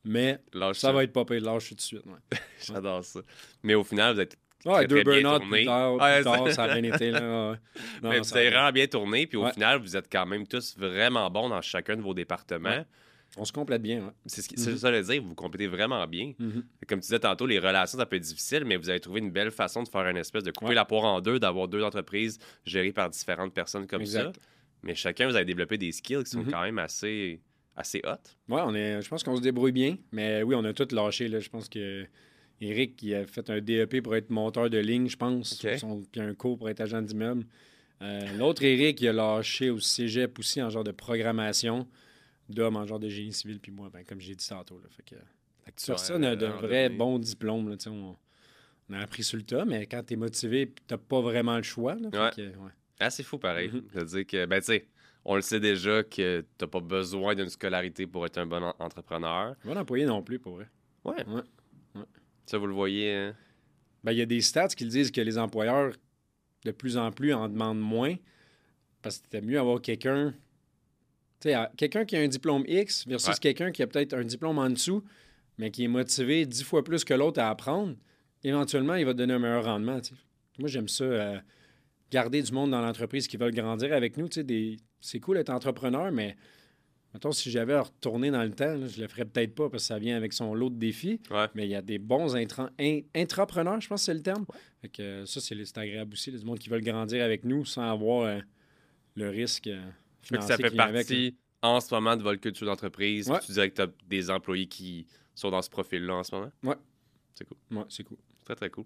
mais Lâche ça va être pire. Lâche tout de suite. Ouais, J'adore ça. Mais au final, vous êtes, Ouais, Très, deux burn-out tourné. plus tard, Ouais, plus tard, ça- a bien été. Là. ouais. Non, mais vous avez vraiment bien tourné. Puis au Ouais. final, vous êtes quand même tous vraiment bons dans chacun de vos départements. On se complète bien. ouais. C'est ce qui- c'est Mhm. ça le dire, vous complétez vraiment bien. Mhm. Comme tu disais tantôt, les relations, ça peut être difficile, mais vous avez trouvé une belle façon de faire une espèce de couper Ouais. la poire en deux, d'avoir deux entreprises gérées par différentes personnes comme Exact. ça. Mais chacun, vous avez développé des skills qui sont Mhm. quand même assez, assez hot. Ouais, on est, je pense qu'on se débrouille bien, mais oui, on a tout lâché. Là. Je pense que Eric il a fait un DEP pour être monteur de ligne, je pense, Ok. Son- puis un cours pour être agent d'immeuble. Euh, L'autre Eric, il a lâché au cégep aussi en genre de programmation, d'homme en genre de génie civil, puis moi, ben, comme j'ai dit tantôt. Là, fait que, Fait que tu personne vas, n'a de vrais donner- bons diplômes. Là, tu on, on a appris sur le tas, mais quand tu es motivé, tu n'as pas vraiment le choix. Là, Ouais. Ah, c'est fou pareil. Mhm. Dire que, ben, tu sais, on le sait déjà que t'as pas besoin d'une scolarité pour être un bon en- entrepreneur. Pas d'employé non plus, pour vrai. Ouais. Ouais. Ouais. Ça, vous le voyez. hein? Ben, il y a des stats qui le disent que les employeurs, de plus en plus, en demandent moins. Parce que c'était mieux avoir quelqu'un. Tu sais, à- quelqu'un qui a un diplôme X versus Ouais. quelqu'un qui a peut-être un diplôme en dessous, mais qui est motivé dix fois plus que l'autre à apprendre. Éventuellement, il va te donner un meilleur rendement. Moi, j'aime ça. euh, garder du monde dans l'entreprise qui veulent grandir avec nous. Des... C'est cool d'être entrepreneur, mais mettons, si j'avais à retourner dans le temps, là, je le ferais peut-être pas parce que ça vient avec son lot de défis. Ouais. Mais il y a des bons intra- in- intrapreneurs, je pense que c'est le terme. Fait que, euh, ça, c'est agréable aussi. là, du monde qui veulent grandir avec nous sans avoir euh, le risque euh, financier ça fait qui vient avec, là. partie en ce moment de votre culture d'entreprise. Ouais. Tu dirais que tu as des employés qui sont dans ce profil-là en ce moment? Ouais. C'est cool. Ouais, c'est cool. Très, très cool.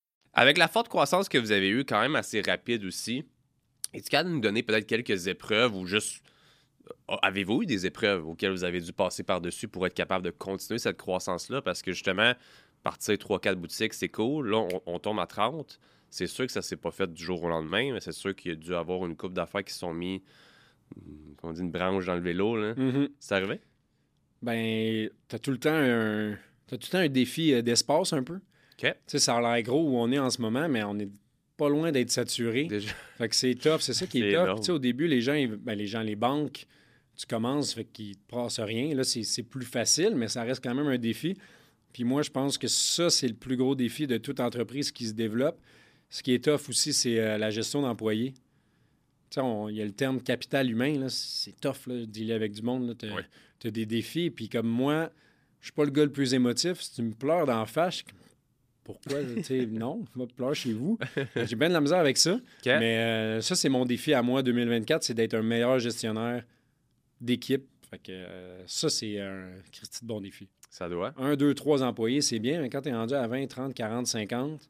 Avec la forte croissance que vous avez eue, quand même assez rapide aussi, est-ce de nous donner peut-être quelques épreuves ou juste. euh, Avez-vous eu des épreuves auxquelles vous avez dû passer par-dessus pour être capable de continuer cette croissance-là? Parce que justement, partir 3-4 boutiques, c'est cool. Là, on, on tombe à 30. C'est sûr que ça s'est pas fait du jour au lendemain, mais c'est sûr qu'il y a dû avoir une coupe d'affaires qui se sont mis, comment on dit, une branche dans le vélo. Là. Mhm. C'est arrivé? Ben, t'as tout le temps un, t'as tout le temps un défi euh, d'espace un peu. OK. Tu sais, ça a l'air gros où on est en ce moment, mais on est pas loin d'être saturé. Déjà. Fait que c'est tough, c'est ça qui est. Tu sais, au début, les gens, ils- ben, les gens, les banques, tu commences, fait qu'ils te passent rien. Là, c'est plus facile, mais ça reste quand même un défi. Puis moi, je pense que ça, c'est le plus gros défi de toute entreprise qui se développe. Ce qui est tough aussi, c'est euh, la gestion d'employés. Tu sais, on- il y a le terme capital humain, c'est tough là, de dealer avec du monde. Tu as, des défis, puis comme moi, je suis pas le gars le plus émotif. Si tu me pleures d'en face, pourquoi? tu sais, non, va pleurer chez vous. J'ai bien de la misère avec ça. Mais euh, ça, c'est mon défi à moi 2024, c'est d'être un meilleur gestionnaire d'équipe. Fait que euh, ça, c'est un Christy de bon défi. Ça doit. Un, deux, trois employés, c'est bien, mais quand tu es rendu à 20, 30, 40, 50,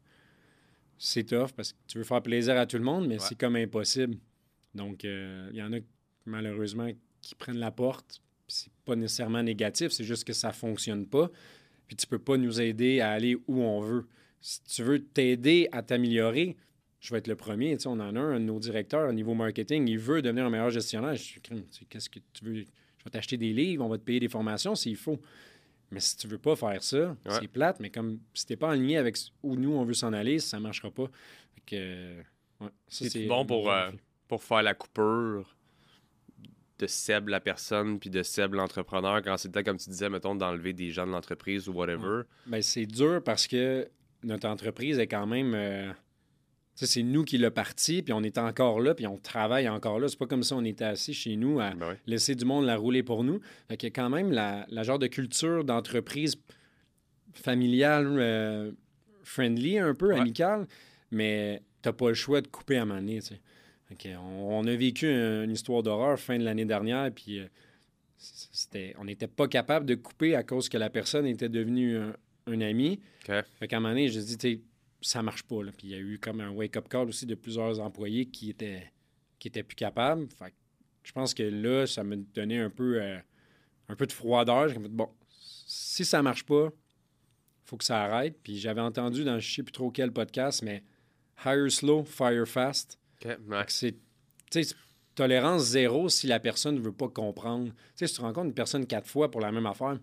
c'est tough parce que tu veux faire plaisir à tout le monde, mais c'est comme impossible. Donc, euh, il y en a malheureusement qui prennent la porte. C'est pas nécessairement négatif, c'est juste que ça fonctionne pas. Puis tu peux pas nous aider à aller où on veut. Si tu veux t'aider à t'améliorer, je vais être le premier. Tu sais, on en a un, un de nos directeurs au niveau marketing, il veut devenir un meilleur gestionnaire. Je sais, qu'est-ce que tu veux? Je vais t'acheter des livres, on va te payer des formations s'il faut. Mais si tu veux pas faire ça, Ouais. c'est plate, mais comme si t'es pas aligné avec où nous on veut s'en aller, ça marchera pas. Fait que, euh, ouais, ça, C'est bon pour, un euh, pour faire la coupure de Seb la personne puis de Seb l'entrepreneur quand c'est le temps, comme tu disais, mettons, d'enlever des gens de l'entreprise ou whatever. Ben, c'est dur parce que notre entreprise est quand même. euh, c'est nous qui l'a parti, puis on est encore là, puis on travaille encore là. C'est pas comme si on était assis chez nous à Ben laisser du monde la rouler pour nous. Fait a quand même la, la genre de culture d'entreprise familiale, euh, friendly un peu, Ouais. amicale, mais t'as pas le choix de couper à un moment donné, tu sais. On, on a vécu un- une histoire d'horreur fin de l'année dernière, puis euh, c'était, on n'était pas capable de couper à cause que la personne était devenue un, un ami. OK. Fait qu'à un moment donné, je dis, tu sais, ça marche pas. Là. Puis il y a eu comme un wake-up call aussi de plusieurs employés qui étaient, qui étaient plus capables. Fait que je pense que là, ça un peu, euh, un peu de froideur. J'ai fait, bon, si ça marche pas, faut que ça arrête. Puis j'avais entendu dans je sais plus trop quel podcast, mais hire slow, fire fast. OK. Ouais. Fait que c'est, tolérance zéro si la personne ne veut pas comprendre. Tu sais, si tu rencontres une personne quatre fois pour la même affaire,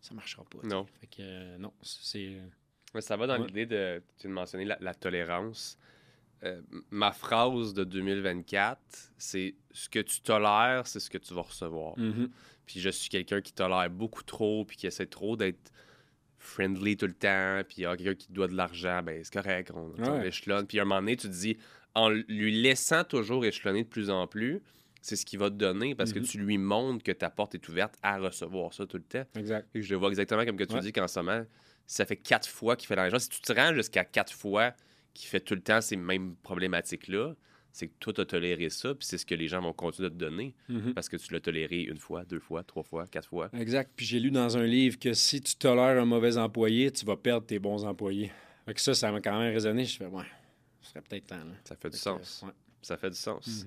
ça marchera pas. Non. Fait que euh, non, c'est. Ouais, ça va dans Ouais. l'idée de. Tu mentionner la, la tolérance. Euh, ma phrase de 2024, c'est ce que tu tolères, c'est ce que tu vas recevoir. Mhm. Puis je suis quelqu'un qui tolère beaucoup trop, puis qui essaie trop d'être friendly tout le temps, puis ah, quelqu'un qui te doit de l'argent, ben c'est correct, on, Ouais. échelonne. Puis à un moment donné, tu te dis, en lui laissant toujours échelonner de plus en plus, c'est ce qu'il va te donner parce Mhm. que tu lui montres que ta porte est ouverte à recevoir ça tout le temps. Exact. Et je le vois exactement comme que tu Ouais. dis qu'en ce moment, ça fait quatre fois qu'il fait l'argent. Si tu te rends jusqu'à quatre fois qu'il fait tout le temps ces mêmes problématiques-là, c'est que toi, tu as toléré ça, puis c'est ce que les gens vont continuer de te donner Mhm. parce que tu l'as toléré une fois, deux fois, trois fois, quatre fois. Exact. Puis j'ai lu dans un livre que si tu tolères un mauvais employé, tu vas perdre tes bons employés. Fait que ça, ça m'a quand même résonné. Je fais, ouais, ce serait peut-être temps. Là. Ça fait du sens. ouais. Ça fait du sens.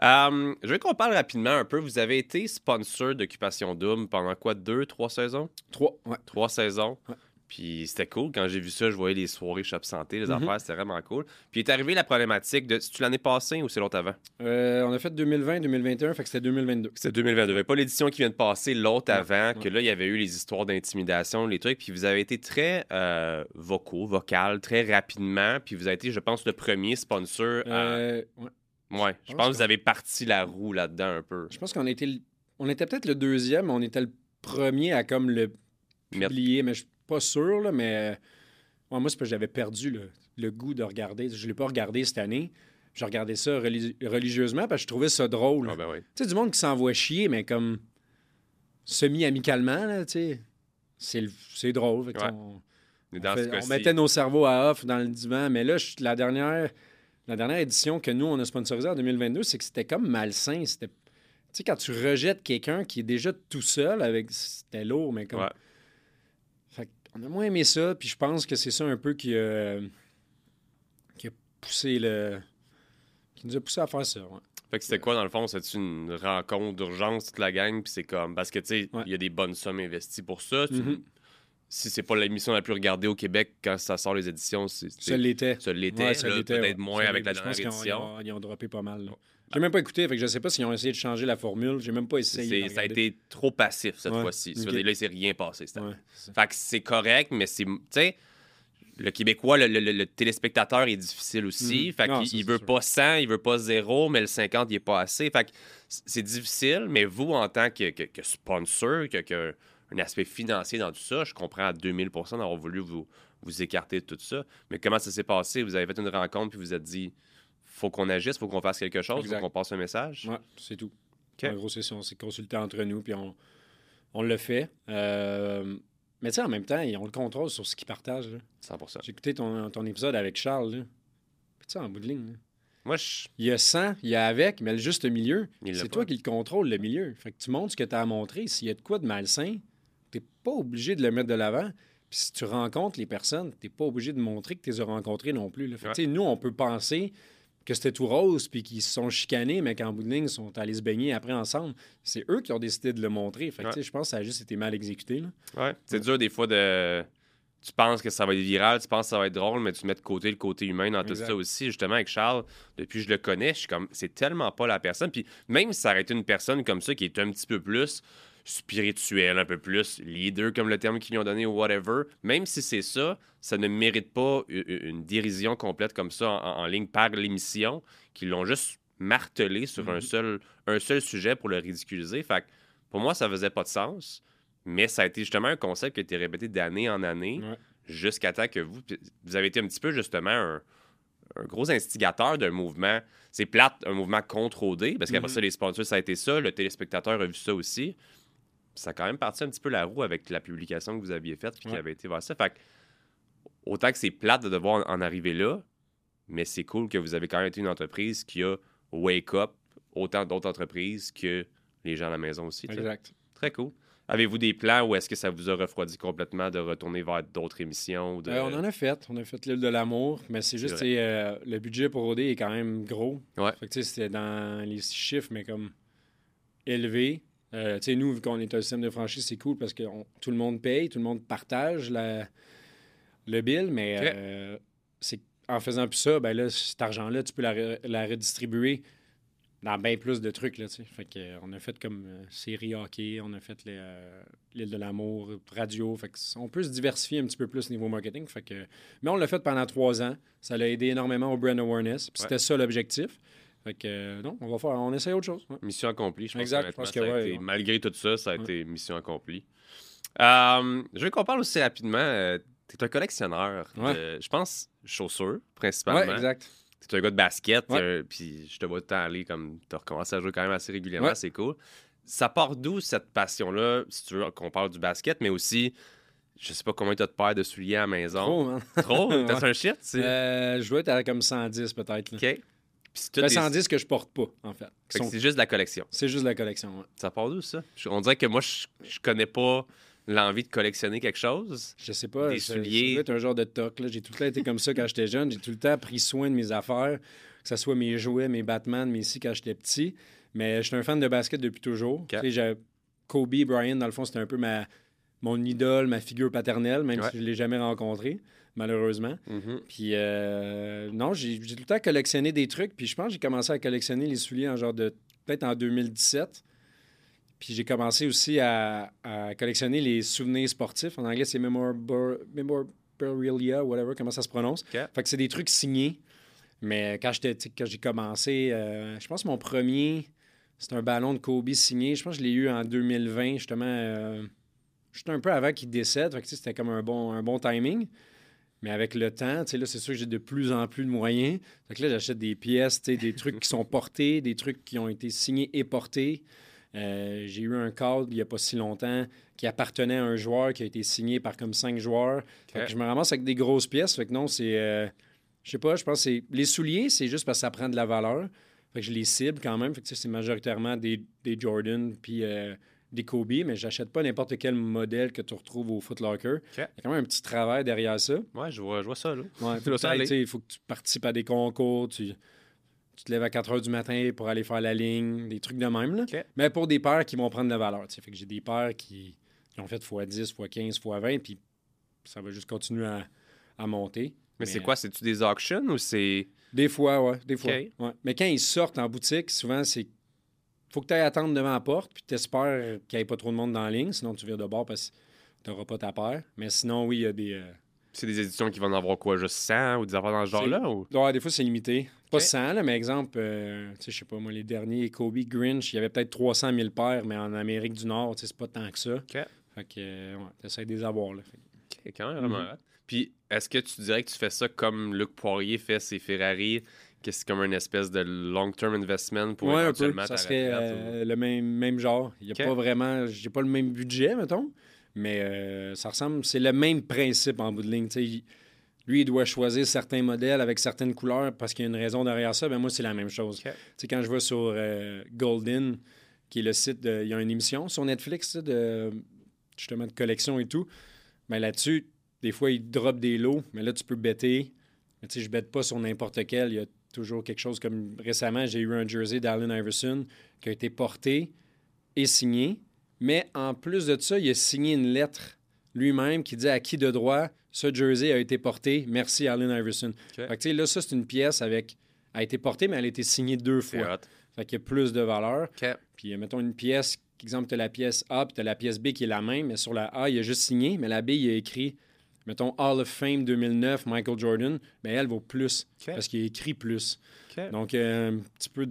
Je veux qu'on parle rapidement un peu. Vous avez été sponsor d'Occupation Double pendant quoi, deux, trois saisons? Trois, ouais. Trois saisons. Ouais. Puis c'était cool. Quand j'ai vu ça, je voyais les soirées Shop Santé, les Mhm. affaires, c'était vraiment cool. Puis est arrivé la problématique de. C'est-tu l'année passée ou c'est l'autre avant? Euh, on a fait 2020, 2021, fait que c'était 2022. C'était 2022. Il n'y avait pas l'édition qui vient de passer, l'autre Ouais, avant, que là, il y avait eu les histoires d'intimidation, les trucs. Puis vous avez été très euh, vocaux, vocal, très rapidement. Puis vous avez été, je pense, le premier sponsor à. Euh, ouais. Ouais, je pense pense que vous avez parti la roue là-dedans un peu. Je pense qu'on était, on était peut-être le deuxième, mais on était le premier à comme le publier, mais je pas sûr, là, mais ouais, moi, c'est parce que j'avais perdu le, le goût de regarder. Je l'ai pas regardé cette année. Je regardais ça reli- religieusement parce que je trouvais ça drôle. Ah ben oui. Tu sais, du monde qui s'envoie chier, mais comme semi-amicalement, là, tu sais. C'est le- c'est drôle. Ouais. on, fait- mettait nos cerveaux à off dans le divan. Mais là, je- la dernière, la dernière édition que nous, on a sponsorisée en 2022, c'est que c'était comme malsain. C'était... Tu sais, quand tu rejettes quelqu'un qui est déjà tout seul, avec c'était lourd, mais comme... Ouais. On a moins aimé ça, puis je pense que c'est ça un peu qui a, qui a poussé le... qui nous a poussé à faire ça, ouais. Fait que c'était quoi, dans le fond? C'est une rencontre d'urgence, toute la gang? Puis c'est comme. Parce que, tu sais, il Ouais. y a des bonnes sommes investies pour ça. Tu-. Si c'est pas l'émission la plus regardée au Québec quand ça sort les éditions, c'est. Ça l'était. Ça l'était, Ouais, peut-être ouais. moins avec la dernière édition. Ils ont, ils ont droppé pas mal. J'ai même pas écouté, fait que je sais pas s'ils ont essayé de changer la formule. J'ai même pas essayé. Ça a été trop passif cette Ouais, fois-ci. Là, il s'est rien passé. Fait que c'est correct, mais c'est. Tu sais, le Québécois, le, le- le- le téléspectateur est difficile aussi. Mhm. Fait qu'il veut sûr. pas 100, il veut pas 0, mais le 50, il est pas assez. Fait que c'est difficile, mais vous, en tant que, que- que sponsor, que, que un aspect financier dans tout ça, je comprends à 2000% d'avoir voulu vous, vous écarter de tout ça. Mais comment ça s'est passé? Vous avez fait une rencontre puis vous êtes dit faut qu'on agisse, faut qu'on fasse quelque chose, Exact. faut qu'on passe un message? Ouais, c'est tout. En gros, c'est ça. On s'est consulté entre nous, puis on, on l'a fait. Euh, mais tu sais, en même temps, ont le contrôle sur ce qu'ils partagent. là. 100 J'ai écouté ton, ton épisode avec Charles. Puis tu sais, en bout de ligne, là, Moi, je. il y a 100, il y a avec, mais le juste milieu, c'est toi qui le contrôle, le milieu. Fait que tu montres ce que tu as à montrer. S'il y a de quoi de malsain, tu pas obligé de le mettre de l'avant. Puis si tu rencontres les personnes, tu pas obligé de montrer que tu les as rencontrées non plus. là. Fait Ouais. nous, on peut penser que c'était tout rose puis qu'ils se sont chicanés, mais qu'en bout de ligne, ils sont allés se baigner après ensemble. C'est eux qui ont décidé de le montrer. Fait que, Ouais. tu sais, je pense que ça a juste été mal exécuté. Là. Ouais. C'est dur des fois de. Tu penses que ça va être viral, tu penses que ça va être drôle, mais tu mets de côté le côté humain dans tout ça aussi. Justement, avec Charles, depuis que je le connais, je suis comme. C'est tellement pas la personne. Puis même si ça aurait été une personne comme ça qui est un petit peu plus spirituelle, un peu plus leader, comme le terme qu'ils lui ont donné, ou whatever, même si c'est ça, ça ne mérite pas une dérision complète comme ça en, en ligne par l'émission, qu'ils l'ont juste martelé sur un, Mhm. seul, un seul sujet pour le ridiculiser. Fait que pour moi, ça faisait pas de sens. Mais ça a été justement un concept qui a été répété d'année en année Ouais. jusqu'à temps que vous, vous avez été un petit peu justement un, un gros instigateur d'un mouvement. C'est plate, un mouvement contre OD, parce qu'après Mhm. ça, les sponsors, ça a été ça. Le téléspectateur a vu ça aussi. Ça a quand même parti un petit peu la roue avec la publication que vous aviez faite puis qui avait été vers ça. Fait que, autant que c'est plate de devoir en arriver là, mais c'est cool que vous avez quand même été une entreprise qui a wake up autant d'autres entreprises que les gens à la maison aussi. Exact. Très cool. Avez-vous des plans ou est-ce que ça vous a refroidi complètement de retourner vers d'autres émissions? De... Euh, on en a fait. On a fait l'île de l'amour, mais c'est juste euh, le budget pour OD est quand même gros. Ouais. Fait que c'était dans les chiffres, mais comme élevé. Euh, tu sais, nous, vu qu'on est un système de franchise, c'est cool parce que tout le monde paye, tout le monde partage la, le bill, mais euh, c'est en faisant plus ça, ben là, cet argent-là, tu peux la, la redistribuer dans bien plus de trucs. Là, fait que, euh, on a fait comme euh, série hockey, on a fait euh, l'île de l'amour, radio. Fait que, on peut se diversifier un petit peu plus au niveau marketing. Fait que, mais on l'a fait pendant trois ans. Ça l'a aidé énormément au brand awareness. C'était ça l'objectif. Fait que non, on va faire, on essaie autre chose. Mission accomplie, je pense. Exact, pense que, ouais, Malgré tout ça, ça a été mission accomplie. je veux qu'on parle aussi rapidement. tu es un collectionneur de, je pense, chaussures, principalement. Oui, exact. Tu es un gars de basket, euh, puis je te vois tout aller comme tu as recommencé à jouer quand même assez régulièrement, c'est cool. Ça part d'où cette passion-là, si tu veux qu'on parle du basket, mais aussi, je sais pas combien tu as de paires de souliers à la maison. Trop, man. Trop? T'as un shit? Euh, je dois être à comme 110 peut-être. OK. Puis ben, 110 que je porte pas, en fait. C'est juste de la collection. C'est juste de la collection, oui. Ça part d'où, ça? On dirait que moi, je, je connais pas l'envie de collectionner quelque chose? Je sais pas. Des souliers. un genre de toc. J'ai tout le temps été comme ça quand j'étais jeune. J'ai tout le temps pris soin de mes affaires, que ce soit mes jouets, mes Batman, mes ici quand j'étais petit. Mais je suis un fan de basket depuis toujours. Kobe Bryant, dans le fond, c'était un peu ma, mon idole, ma figure paternelle, même si je ne l'ai jamais rencontré, malheureusement. Mm-hmm. Puis, euh, non, j'ai tout le temps collectionné des trucs. Puis, je pense que j'ai commencé à collectionner les souliers en genre de. Peut-être en 2017. Puis j'ai commencé aussi à, collectionner les souvenirs sportifs. En anglais, c'est memorabilia, whatever, comment ça se prononce. Fait que c'est des trucs signés. Mais quand, quand j'ai commencé, euh, je pense que mon premier, c'est un ballon de Kobe signé. Je pense que je l'ai eu en 2020, justement, euh, juste un peu avant qu'il décède. Fait que c'était comme un bon, un bon timing. Mais avec le temps, là, c'est sûr que j'ai de plus en plus de moyens. Fait que là, j'achète des pièces, des trucs qui sont portés, des trucs qui ont été signés et portés. Euh, j'ai eu un cadre il n'y a pas si longtemps qui appartenait à un joueur qui a été signé par comme cinq joueurs. je me ramasse avec des grosses pièces. Fait que non, c'est. Euh, je sais pas, je pense que c'est. Les souliers, c'est juste parce que ça prend de la valeur. Fait que je les cible quand même. Fait que c'est majoritairement des, des Jordan puis euh, des Kobe, mais j'achète pas n'importe quel modèle que tu retrouves au Foot Locker. Il y a quand même un petit travail derrière ça. Ouais, je vois, je vois ça. Là. il faut que tu participes à des concours. Tu tu te lèves à 4 heures du matin pour aller faire la ligne, des trucs de même. Là. Mais pour des paires qui vont prendre de la valeur. Fait que j'ai des paires qui, ont fait x10, x15, x20, puis ça va juste continuer à, monter. Mais, c'est quoi? C'est-tu des auctions ou c'est. Des fois, ouais. Des fois. Mais quand ils sortent en boutique, souvent, c'est. Faut que tu ailles attendre devant la porte, puis tu espères qu'il n'y ait pas trop de monde dans la ligne, sinon tu viens de bord parce que tu n'auras pas ta paire. Mais sinon, oui, il y a des. Euh, c'est des éditions qui vont en avoir quoi, juste 100 ou des affaires dans ce genre-là? Ou... Ouais, des fois, c'est limité. Pas 100, là, mais exemple, euh, je sais pas, moi, les derniers Kobe Grinch, il y avait peut-être 300 000 paires, mais en Amérique du Nord, c'est pas tant que ça. OK. Fait que, euh, ouais, t'essaies de les avoir, là. OK, quand même. Mhm. Puis, est-ce que tu dirais que tu fais ça comme Luc Poirier fait ses Ferrari, que c'est comme une espèce de long-term investment pour ouais, un peu. Ça serait euh, le même, même genre. Il n'y a pas vraiment... J'ai pas le même budget, mettons, mais ça ressemble... C'est le même principe en bout de ligne, lui, il doit choisir certains modèles avec certaines couleurs parce qu'il y a une raison derrière ça. Ben moi, c'est la même chose. Quand je vais sur euh, Golden, qui est le site, de, il y a une émission sur Netflix de justement de collection et tout. Mais ben, là-dessus, des fois, il drop des lots, mais là, tu peux bêter. Mais tu sais, je bête pas sur n'importe quel. Il y a toujours quelque chose comme récemment, j'ai eu un jersey d'Allen Iverson qui a été porté et signé. Mais en plus de ça, il a signé une lettre lui-même qui dit à qui de droit ce jersey a été porté. Merci, Allen Iverson. Fait que, là, ça, c'est une pièce avec. a été portée, mais elle a été signée deux fois. Fait qu'il y a plus de valeur. Puis, mettons une pièce, exemple, tu as la pièce A, puis tu as la pièce B qui est la même, mais sur la A, il a juste signé, mais la B, il a écrit, mettons, Hall of Fame 2009, Michael Jordan, mais elle vaut plus, parce qu'il a écrit plus. Donc, euh, un petit peu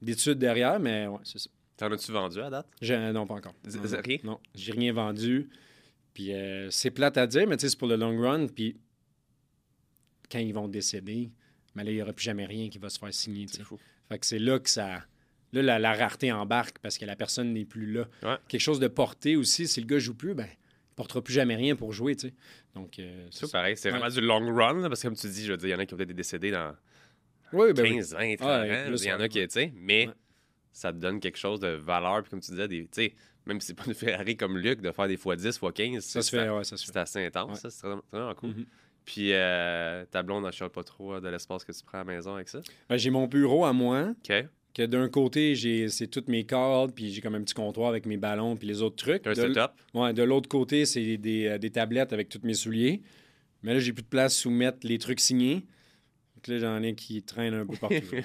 d'études derrière, mais ouais, c'est ça. T'en as-tu vendu à date? non, pas encore. rien? Non, j'ai rien vendu. Puis euh, c'est plate à dire, mais c'est pour le long run. Puis quand ils vont décéder, mais là, il n'y aura plus jamais rien qui va se faire signer. C'est fou. Fait que c'est là que ça. Là, la, rareté embarque parce que la personne n'est plus là. Quelque chose de porté aussi, si le gars joue plus, ben, il t'apportera plus jamais rien pour jouer, tu sais. Donc, euh, c'est pareil. C'est vraiment du long run, parce que comme tu dis, je veux dire, il y en a qui ont peut-être décédés dans oui, ben 15, 20, 30 ans. Il y en a qui, tu sais, mais ça te donne quelque chose de valeur. Puis comme tu disais, des, tu sais, même si c'est pas une Ferrari comme Luc, de faire des fois 10, fois 15, ça se fait, ouais, ça se C'est assez intense, ça. C'est vraiment cool. Mm-hmm. Puis euh, ta blonde n'achète pas trop de l'espace que tu prends à la maison avec ça? Ben, j'ai mon bureau à moi. OK. Que d'un côté, j'ai c'est toutes mes cordes, puis j'ai comme un petit comptoir avec mes ballons, puis les autres trucs. Un setup? Ouais, de l'autre côté, c'est des, euh, des, tablettes avec tous mes souliers. Mais là, j'ai plus de place où mettre les trucs signés. Donc là, j'en ai qui traînent un peu partout.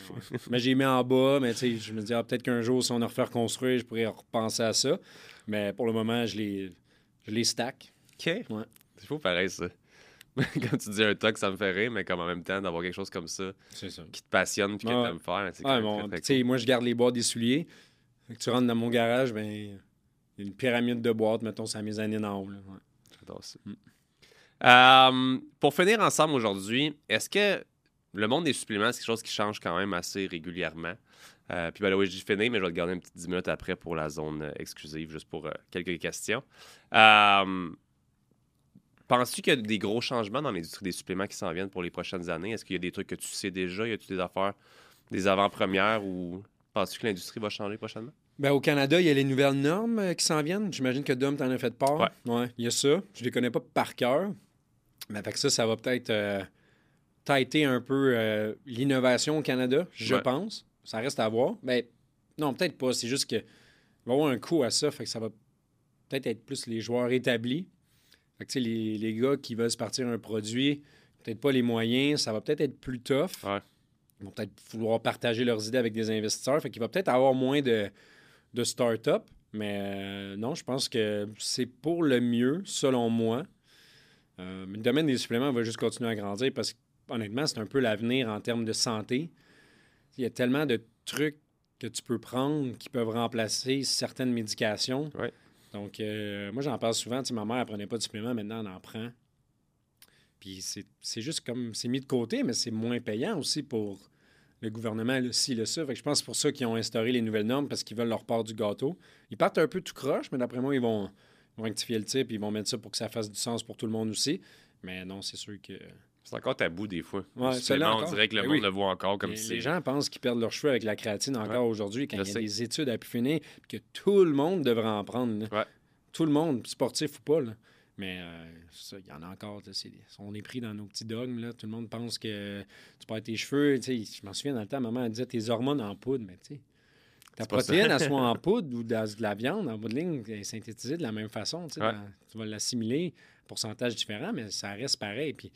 mais j'ai mis en bas, mais tu sais, je me dis, ah, peut-être qu'un jour, si on a refait reconstruire, je pourrais repenser à ça. Mais pour le moment, je les, je les stack. OK. Ouais. C'est fou pareil, ça. comme tu dis un talk, ça me fait rire, mais comme en même temps, d'avoir quelque chose comme ça, qui te passionne et que tu aimes faire. C'est bon, Moi, je garde les boîtes des souliers. tu rentres dans mon garage, ben, il y a une pyramide de boîtes, mettons, ça mes années en haut. J'adore ça. Mm. Euh, pour finir ensemble aujourd'hui, est-ce que le monde des suppléments, c'est quelque chose qui change quand même assez régulièrement? Euh, puis, ben là, oui, j'ai fini, mais je vais te garder une petite 10 minutes après pour la zone euh, exclusive, juste pour quelques questions. Penses-tu qu'il y a des gros changements dans l'industrie des suppléments qui s'en viennent pour les prochaines années? Est-ce qu'il y a des trucs que tu sais déjà? Y a-t-il des affaires, des avant-premières ou penses-tu que l'industrie va changer prochainement? Bien, au Canada, il y a les nouvelles normes euh, qui s'en viennent. J'imagine que Dom t'en a fait part. Ouais. Il y a ça. Je les connais pas par cœur. Mais avec ça, ça va peut-être euh, tâter un peu euh, l'innovation au Canada, je pense. Ça reste à voir. Mais non, peut-être pas. C'est juste que va y avoir un coût à ça. Fait que ça va peut-être être plus les joueurs établis fait les, les, gars qui veulent se partir un produit, peut-être pas les moyens, ça va peut-être être plus tough. Ils vont peut-être vouloir partager leurs idées avec des investisseurs. Fait qu'il va peut-être avoir moins de, de start-up. Mais euh, non, je pense que c'est pour le mieux, selon moi. Euh, le domaine des suppléments va juste continuer à grandir parce qu'honnêtement, c'est un peu l'avenir en termes de santé. Il y a tellement de trucs que tu peux prendre qui peuvent remplacer certaines médications. Donc, euh, moi, j'en parle souvent. Tu sais, ma mère, elle prenait pas de supplément, maintenant, elle en prend. Puis c'est juste comme, c'est mis de côté, mais c'est moins payant aussi pour le gouvernement, le le ça. Fait je pense pour ça qu'ils ont instauré les nouvelles normes, parce qu'ils veulent leur part du gâteau. Ils partent un peu tout croche, mais d'après moi, ils vont, rectifier le type, ils vont mettre ça pour que ça fasse du sens pour tout le monde aussi. Mais non, c'est sûr que c'est encore tabou des fois. Ouais, on dirait que le ben monde le voit encore comme si. Les gens pensent qu'ils perdent leurs cheveux avec la créatine encore aujourd'hui, quand il y a des études à pu finir, que tout le monde devrait en prendre. Tout le monde, sportif ou pas. Mais euh, ça, il y en a encore. On est pris dans nos petits dogmes. Là. Tout le monde pense que tu perds tes cheveux. Je m'en souviens dans le temps, maman elle disait tes hormones en poudre. Mais tu sais, ta protéine, elle soit en poudre ou dans de la viande, en bout de ligne, elle est synthétisée de la même façon. tu vas l'assimiler, pourcentage différent, mais ça reste pareil. Puis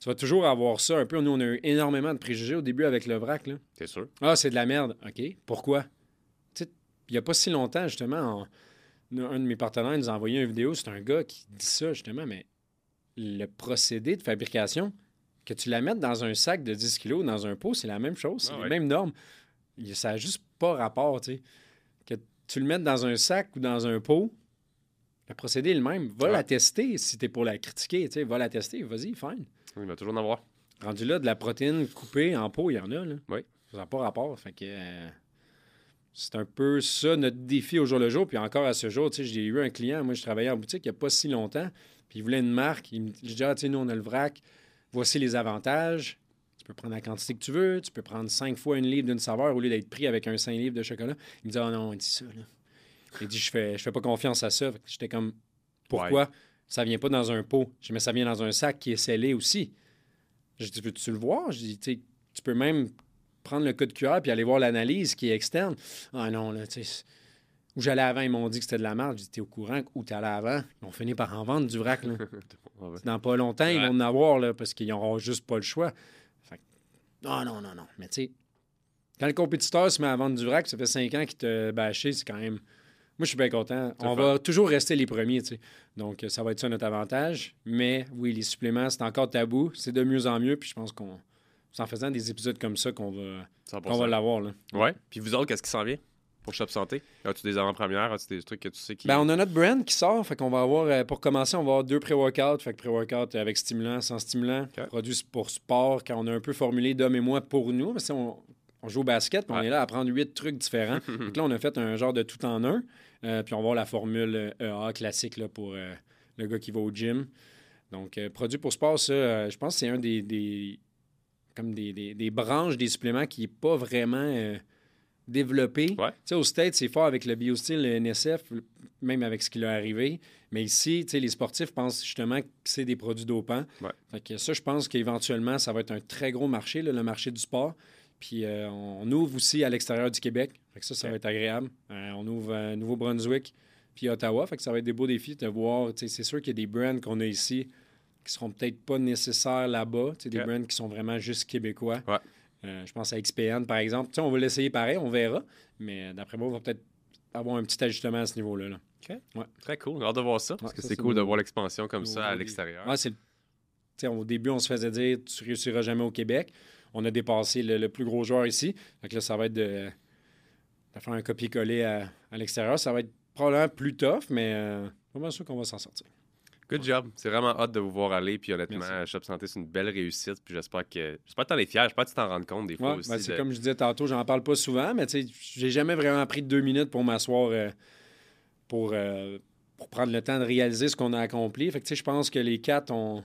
tu vas toujours avoir ça un peu. Nous, on a eu énormément de préjugés au début avec le vrac. C'est sûr. Ah, c'est de la merde. OK. Pourquoi? Il n'y a pas si longtemps, justement, un de mes partenaires nous a envoyé une vidéo. C'est un gars qui dit ça, justement, mais le procédé de fabrication, que tu la mettes dans un sac de 10 kilos, dans un pot, c'est la même chose. C'est ah les mêmes normes. Ça n'a juste pas rapport, tu sais. Que tu le mettes dans un sac ou dans un pot, le procédé est le même. Va la tester si tu es pour la critiquer, tu sais. Va la tester, vas-y, fine. Il va toujours en avoir. Rendu là, de la protéine coupée en pot, il y en a. Là. Oui. Ça n'a pas rapport. Fait que euh, c'est un peu ça notre défi au jour le jour. Puis encore à ce jour, j'ai eu un client, moi je travaillais en boutique il n'y a pas si longtemps, puis il voulait une marque. Il me dit Ah, tu sais, nous on a le vrac, voici les avantages. Tu peux prendre la quantité que tu veux, tu peux prendre cinq fois une livre d'une saveur au lieu d'être pris avec un cinq livres de chocolat. Il me dit Ah non, il dit ça. Là. Il dit Je fais, je fais pas confiance à ça. J'étais comme Pourquoi? Ça vient pas dans un pot. Je mets ça vient dans un sac qui est scellé aussi. Je dis, veux-tu le voir? Je dis, tu peux même prendre le code QR puis aller voir l'analyse qui est externe. Ah non, là, tu sais. Où j'allais avant, ils m'ont dit que c'était de la merde. J'étais au courant. Où tu allais avant? Ils ont fini par en vendre du vrac. Là. Dans pas longtemps, ils vont en avoir là, parce qu'ils n'auront juste pas le choix. non, non, non, non. Mais tu sais, quand le compétiteur se met à vendre du vrac, ça fait cinq ans qu'il te bâché, c'est quand même. Moi, je suis bien content. On va toujours rester les premiers, tu sais. Donc, ça va être ça notre avantage. Mais oui, les suppléments, c'est encore tabou. C'est de mieux en mieux. Puis je pense qu'on. C'est en faisant des épisodes comme ça qu'on va, va l'avoir. Là. Ouais. Puis vous autres, qu'est-ce qui s'en vient pour Shop Santé? As-tu des avant-premières? As-tu des trucs que tu sais qui. Ben, on a notre brand qui sort. Fait qu'on va avoir, euh, pour commencer, on va avoir deux pré-workouts. Fait que pré-workout avec stimulant, sans stimulant. Produits pour sport, quand on a un peu formulé Dom et moi pour nous. Parce on, on joue au basket, puis on est là à prendre huit trucs différents. Donc là, on a fait un genre de tout en un. Euh, puis on va avoir la formule EA classique là, pour euh, le gars qui va au gym. Donc, euh, produit pour sport, ça, je pense que c'est un des, des comme des, des- des branches des suppléments qui n'est pas vraiment développé. Ouais. Tu sais, au States, c'est fort avec le biostyle, le NSF, même avec ce qui leur est arrivé. Mais ici, tu sais, les sportifs pensent justement que c'est des produits dopants. Ouais. Fait que ça, je pense qu'éventuellement, ça va être un très gros marché, là, le marché du sport. Puis euh, on ouvre aussi à l'extérieur du Québec. Fait que ça, ça va être agréable. Euh, on ouvre à Nouveau-Brunswick puis Ottawa. Fait que ça va être des beaux défis de voir. C'est sûr qu'il y a des brands qu'on a ici qui seront peut-être pas nécessaires là-bas. Des brands qui sont vraiment juste québécois. Ouais. Euh, je pense à XPN, par exemple. On va l'essayer pareil, on verra. Mais d'après moi, on va peut-être avoir un petit ajustement à ce niveau-là. là. Très cool. Hâte de voir ça, parce que c'est cool de voir l'expansion comme ça à l'extérieur. Au début, on se faisait dire tu réussiras jamais au Québec. On a dépassé le, le plus gros joueur ici. Fait que là, ça va être de, de faire un copier-coller à, à l'extérieur. Ça va être probablement plus tough, mais euh, pas mal sûr qu'on va s'en sortir. Good job. C'est vraiment hâte de vous voir aller. Puis honnêtement, Merci. Shop Santé, c'est une belle réussite. Puis j'espère que. J'espère que t'en es fier. J'espère que tu t'en rends compte des fois Ouais, aussi. ben, c'est de- comme je disais tantôt, j'en parle pas souvent, mais tu sais, j'ai jamais vraiment pris deux minutes pour m'asseoir euh, pour, euh, pour prendre le temps de réaliser ce qu'on a accompli. Fait que tu sais, je pense que les quatre, on,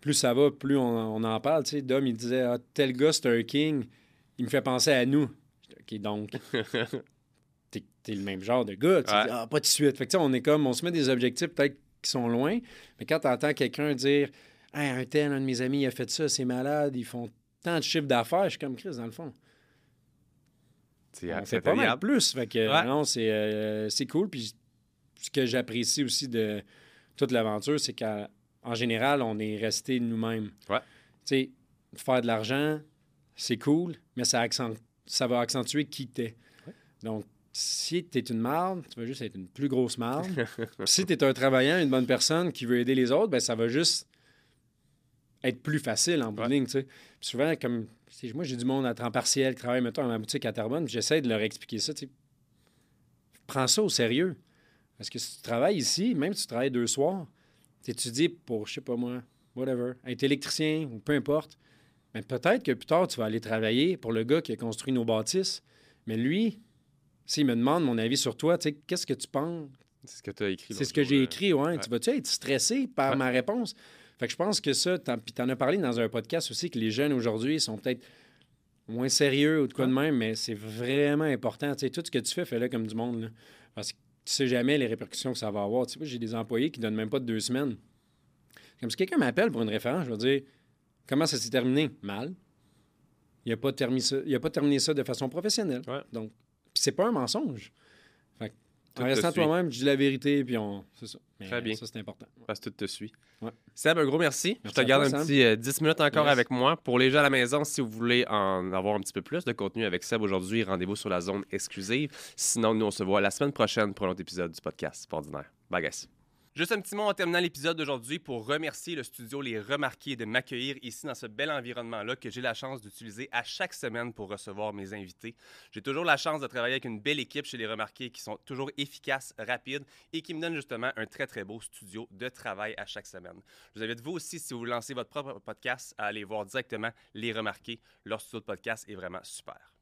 plus ça va, plus on, on en parle. Tu sais, Dom, il disait ah, tel gars, c'est un king. Il me fait penser à nous. Donc, t'es, t'es le même genre de gars. Tu Ouais. dis, ah, pas de suite. Fait que tu sais, on est comme, on se met des objectifs peut-être qui sont loin, mais quand tu entends quelqu'un dire Hey, un tel, un de mes amis, il a fait ça, c'est malade, ils font tant de chiffres d'affaires, je suis comme Chris, dans le fond. C'est On c'est fait pas mal plus. Fait que, Ouais. non, c'est, euh, c'est cool. Puis ce que j'apprécie aussi de toute l'aventure, c'est qu'en général, on est resté nous-mêmes. Ouais. Tu sais, faire de l'argent, c'est cool, mais ça, accent- ça va accentuer qui t'es. Donc, si tu es une marde, tu vas juste être une plus grosse marde. Si tu es un travaillant, une bonne personne qui veut aider les autres, ben ça va juste être plus facile en bout de Ouais. ligne, tu sais. Puis souvent, comme moi, j'ai du monde à temps partiel qui travaille, mettons, dans ma boutique à Terrebonne, puis j'essaie de leur expliquer ça, tu sais. Prends ça au sérieux. Parce que si tu travailles ici, même si tu travailles deux soirs, tu étudies pour, je sais pas moi, whatever, être électricien ou peu importe, mais peut-être que plus tard, tu vas aller travailler pour le gars qui a construit nos bâtisses. Mais lui, s'il me demande mon avis sur toi, tu sais, qu'est-ce que tu penses? C'est ce que tu as écrit. C'est ce que j'ai euh, écrit, ouais. ouais. Tu vas-tu être stressé par Ouais. ma réponse? Fait que je pense que ça, puis t'en as parlé dans un podcast aussi, que les jeunes aujourd'hui sont peut-être moins sérieux ou de quoi de même, mais c'est vraiment important. Tu sais, tout ce que tu fais, fais-le comme du monde. là. Parce que tu sais jamais les répercussions que ça va avoir. Tu sais, moi, j'ai des employés qui donnent même pas de deux semaines. Comme si quelqu'un m'appelle pour une référence, je vais dire comment ça s'est terminé? Mal. Il n'a pas, terminé ça- il a pas terminé ça de façon professionnelle. Ouais. Donc, c'est pas un mensonge. Fait que, Tout en restant toi-même, je dis la vérité, puis on. C'est ça. Mais Très bien. Ça, c'est important. Parce que tout te suit. Ouais. Seb, un gros merci. Merci je te garde toi, un Sam. petit euh, 10 minutes encore Yes. avec moi. Pour les gens à la maison, si vous voulez en avoir un petit peu plus de contenu avec Seb aujourd'hui, rendez-vous sur la zone exclusive. Sinon, nous, on se voit la semaine prochaine pour un autre épisode du podcast Ordinaire. Bye, guys. Juste un petit mot en terminant l'épisode d'aujourd'hui pour remercier le studio Les Remarqués de m'accueillir ici dans ce bel environnement-là que j'ai la chance d'utiliser à chaque semaine pour recevoir mes invités. J'ai toujours la chance de travailler avec une belle équipe chez Les Remarqués qui sont toujours efficaces, rapides et qui me donnent justement un très très beau studio de travail à chaque semaine. Je vous invite vous aussi, si vous lancez votre propre podcast, à aller voir directement Les Remarqués. Leur studio de podcast est vraiment super.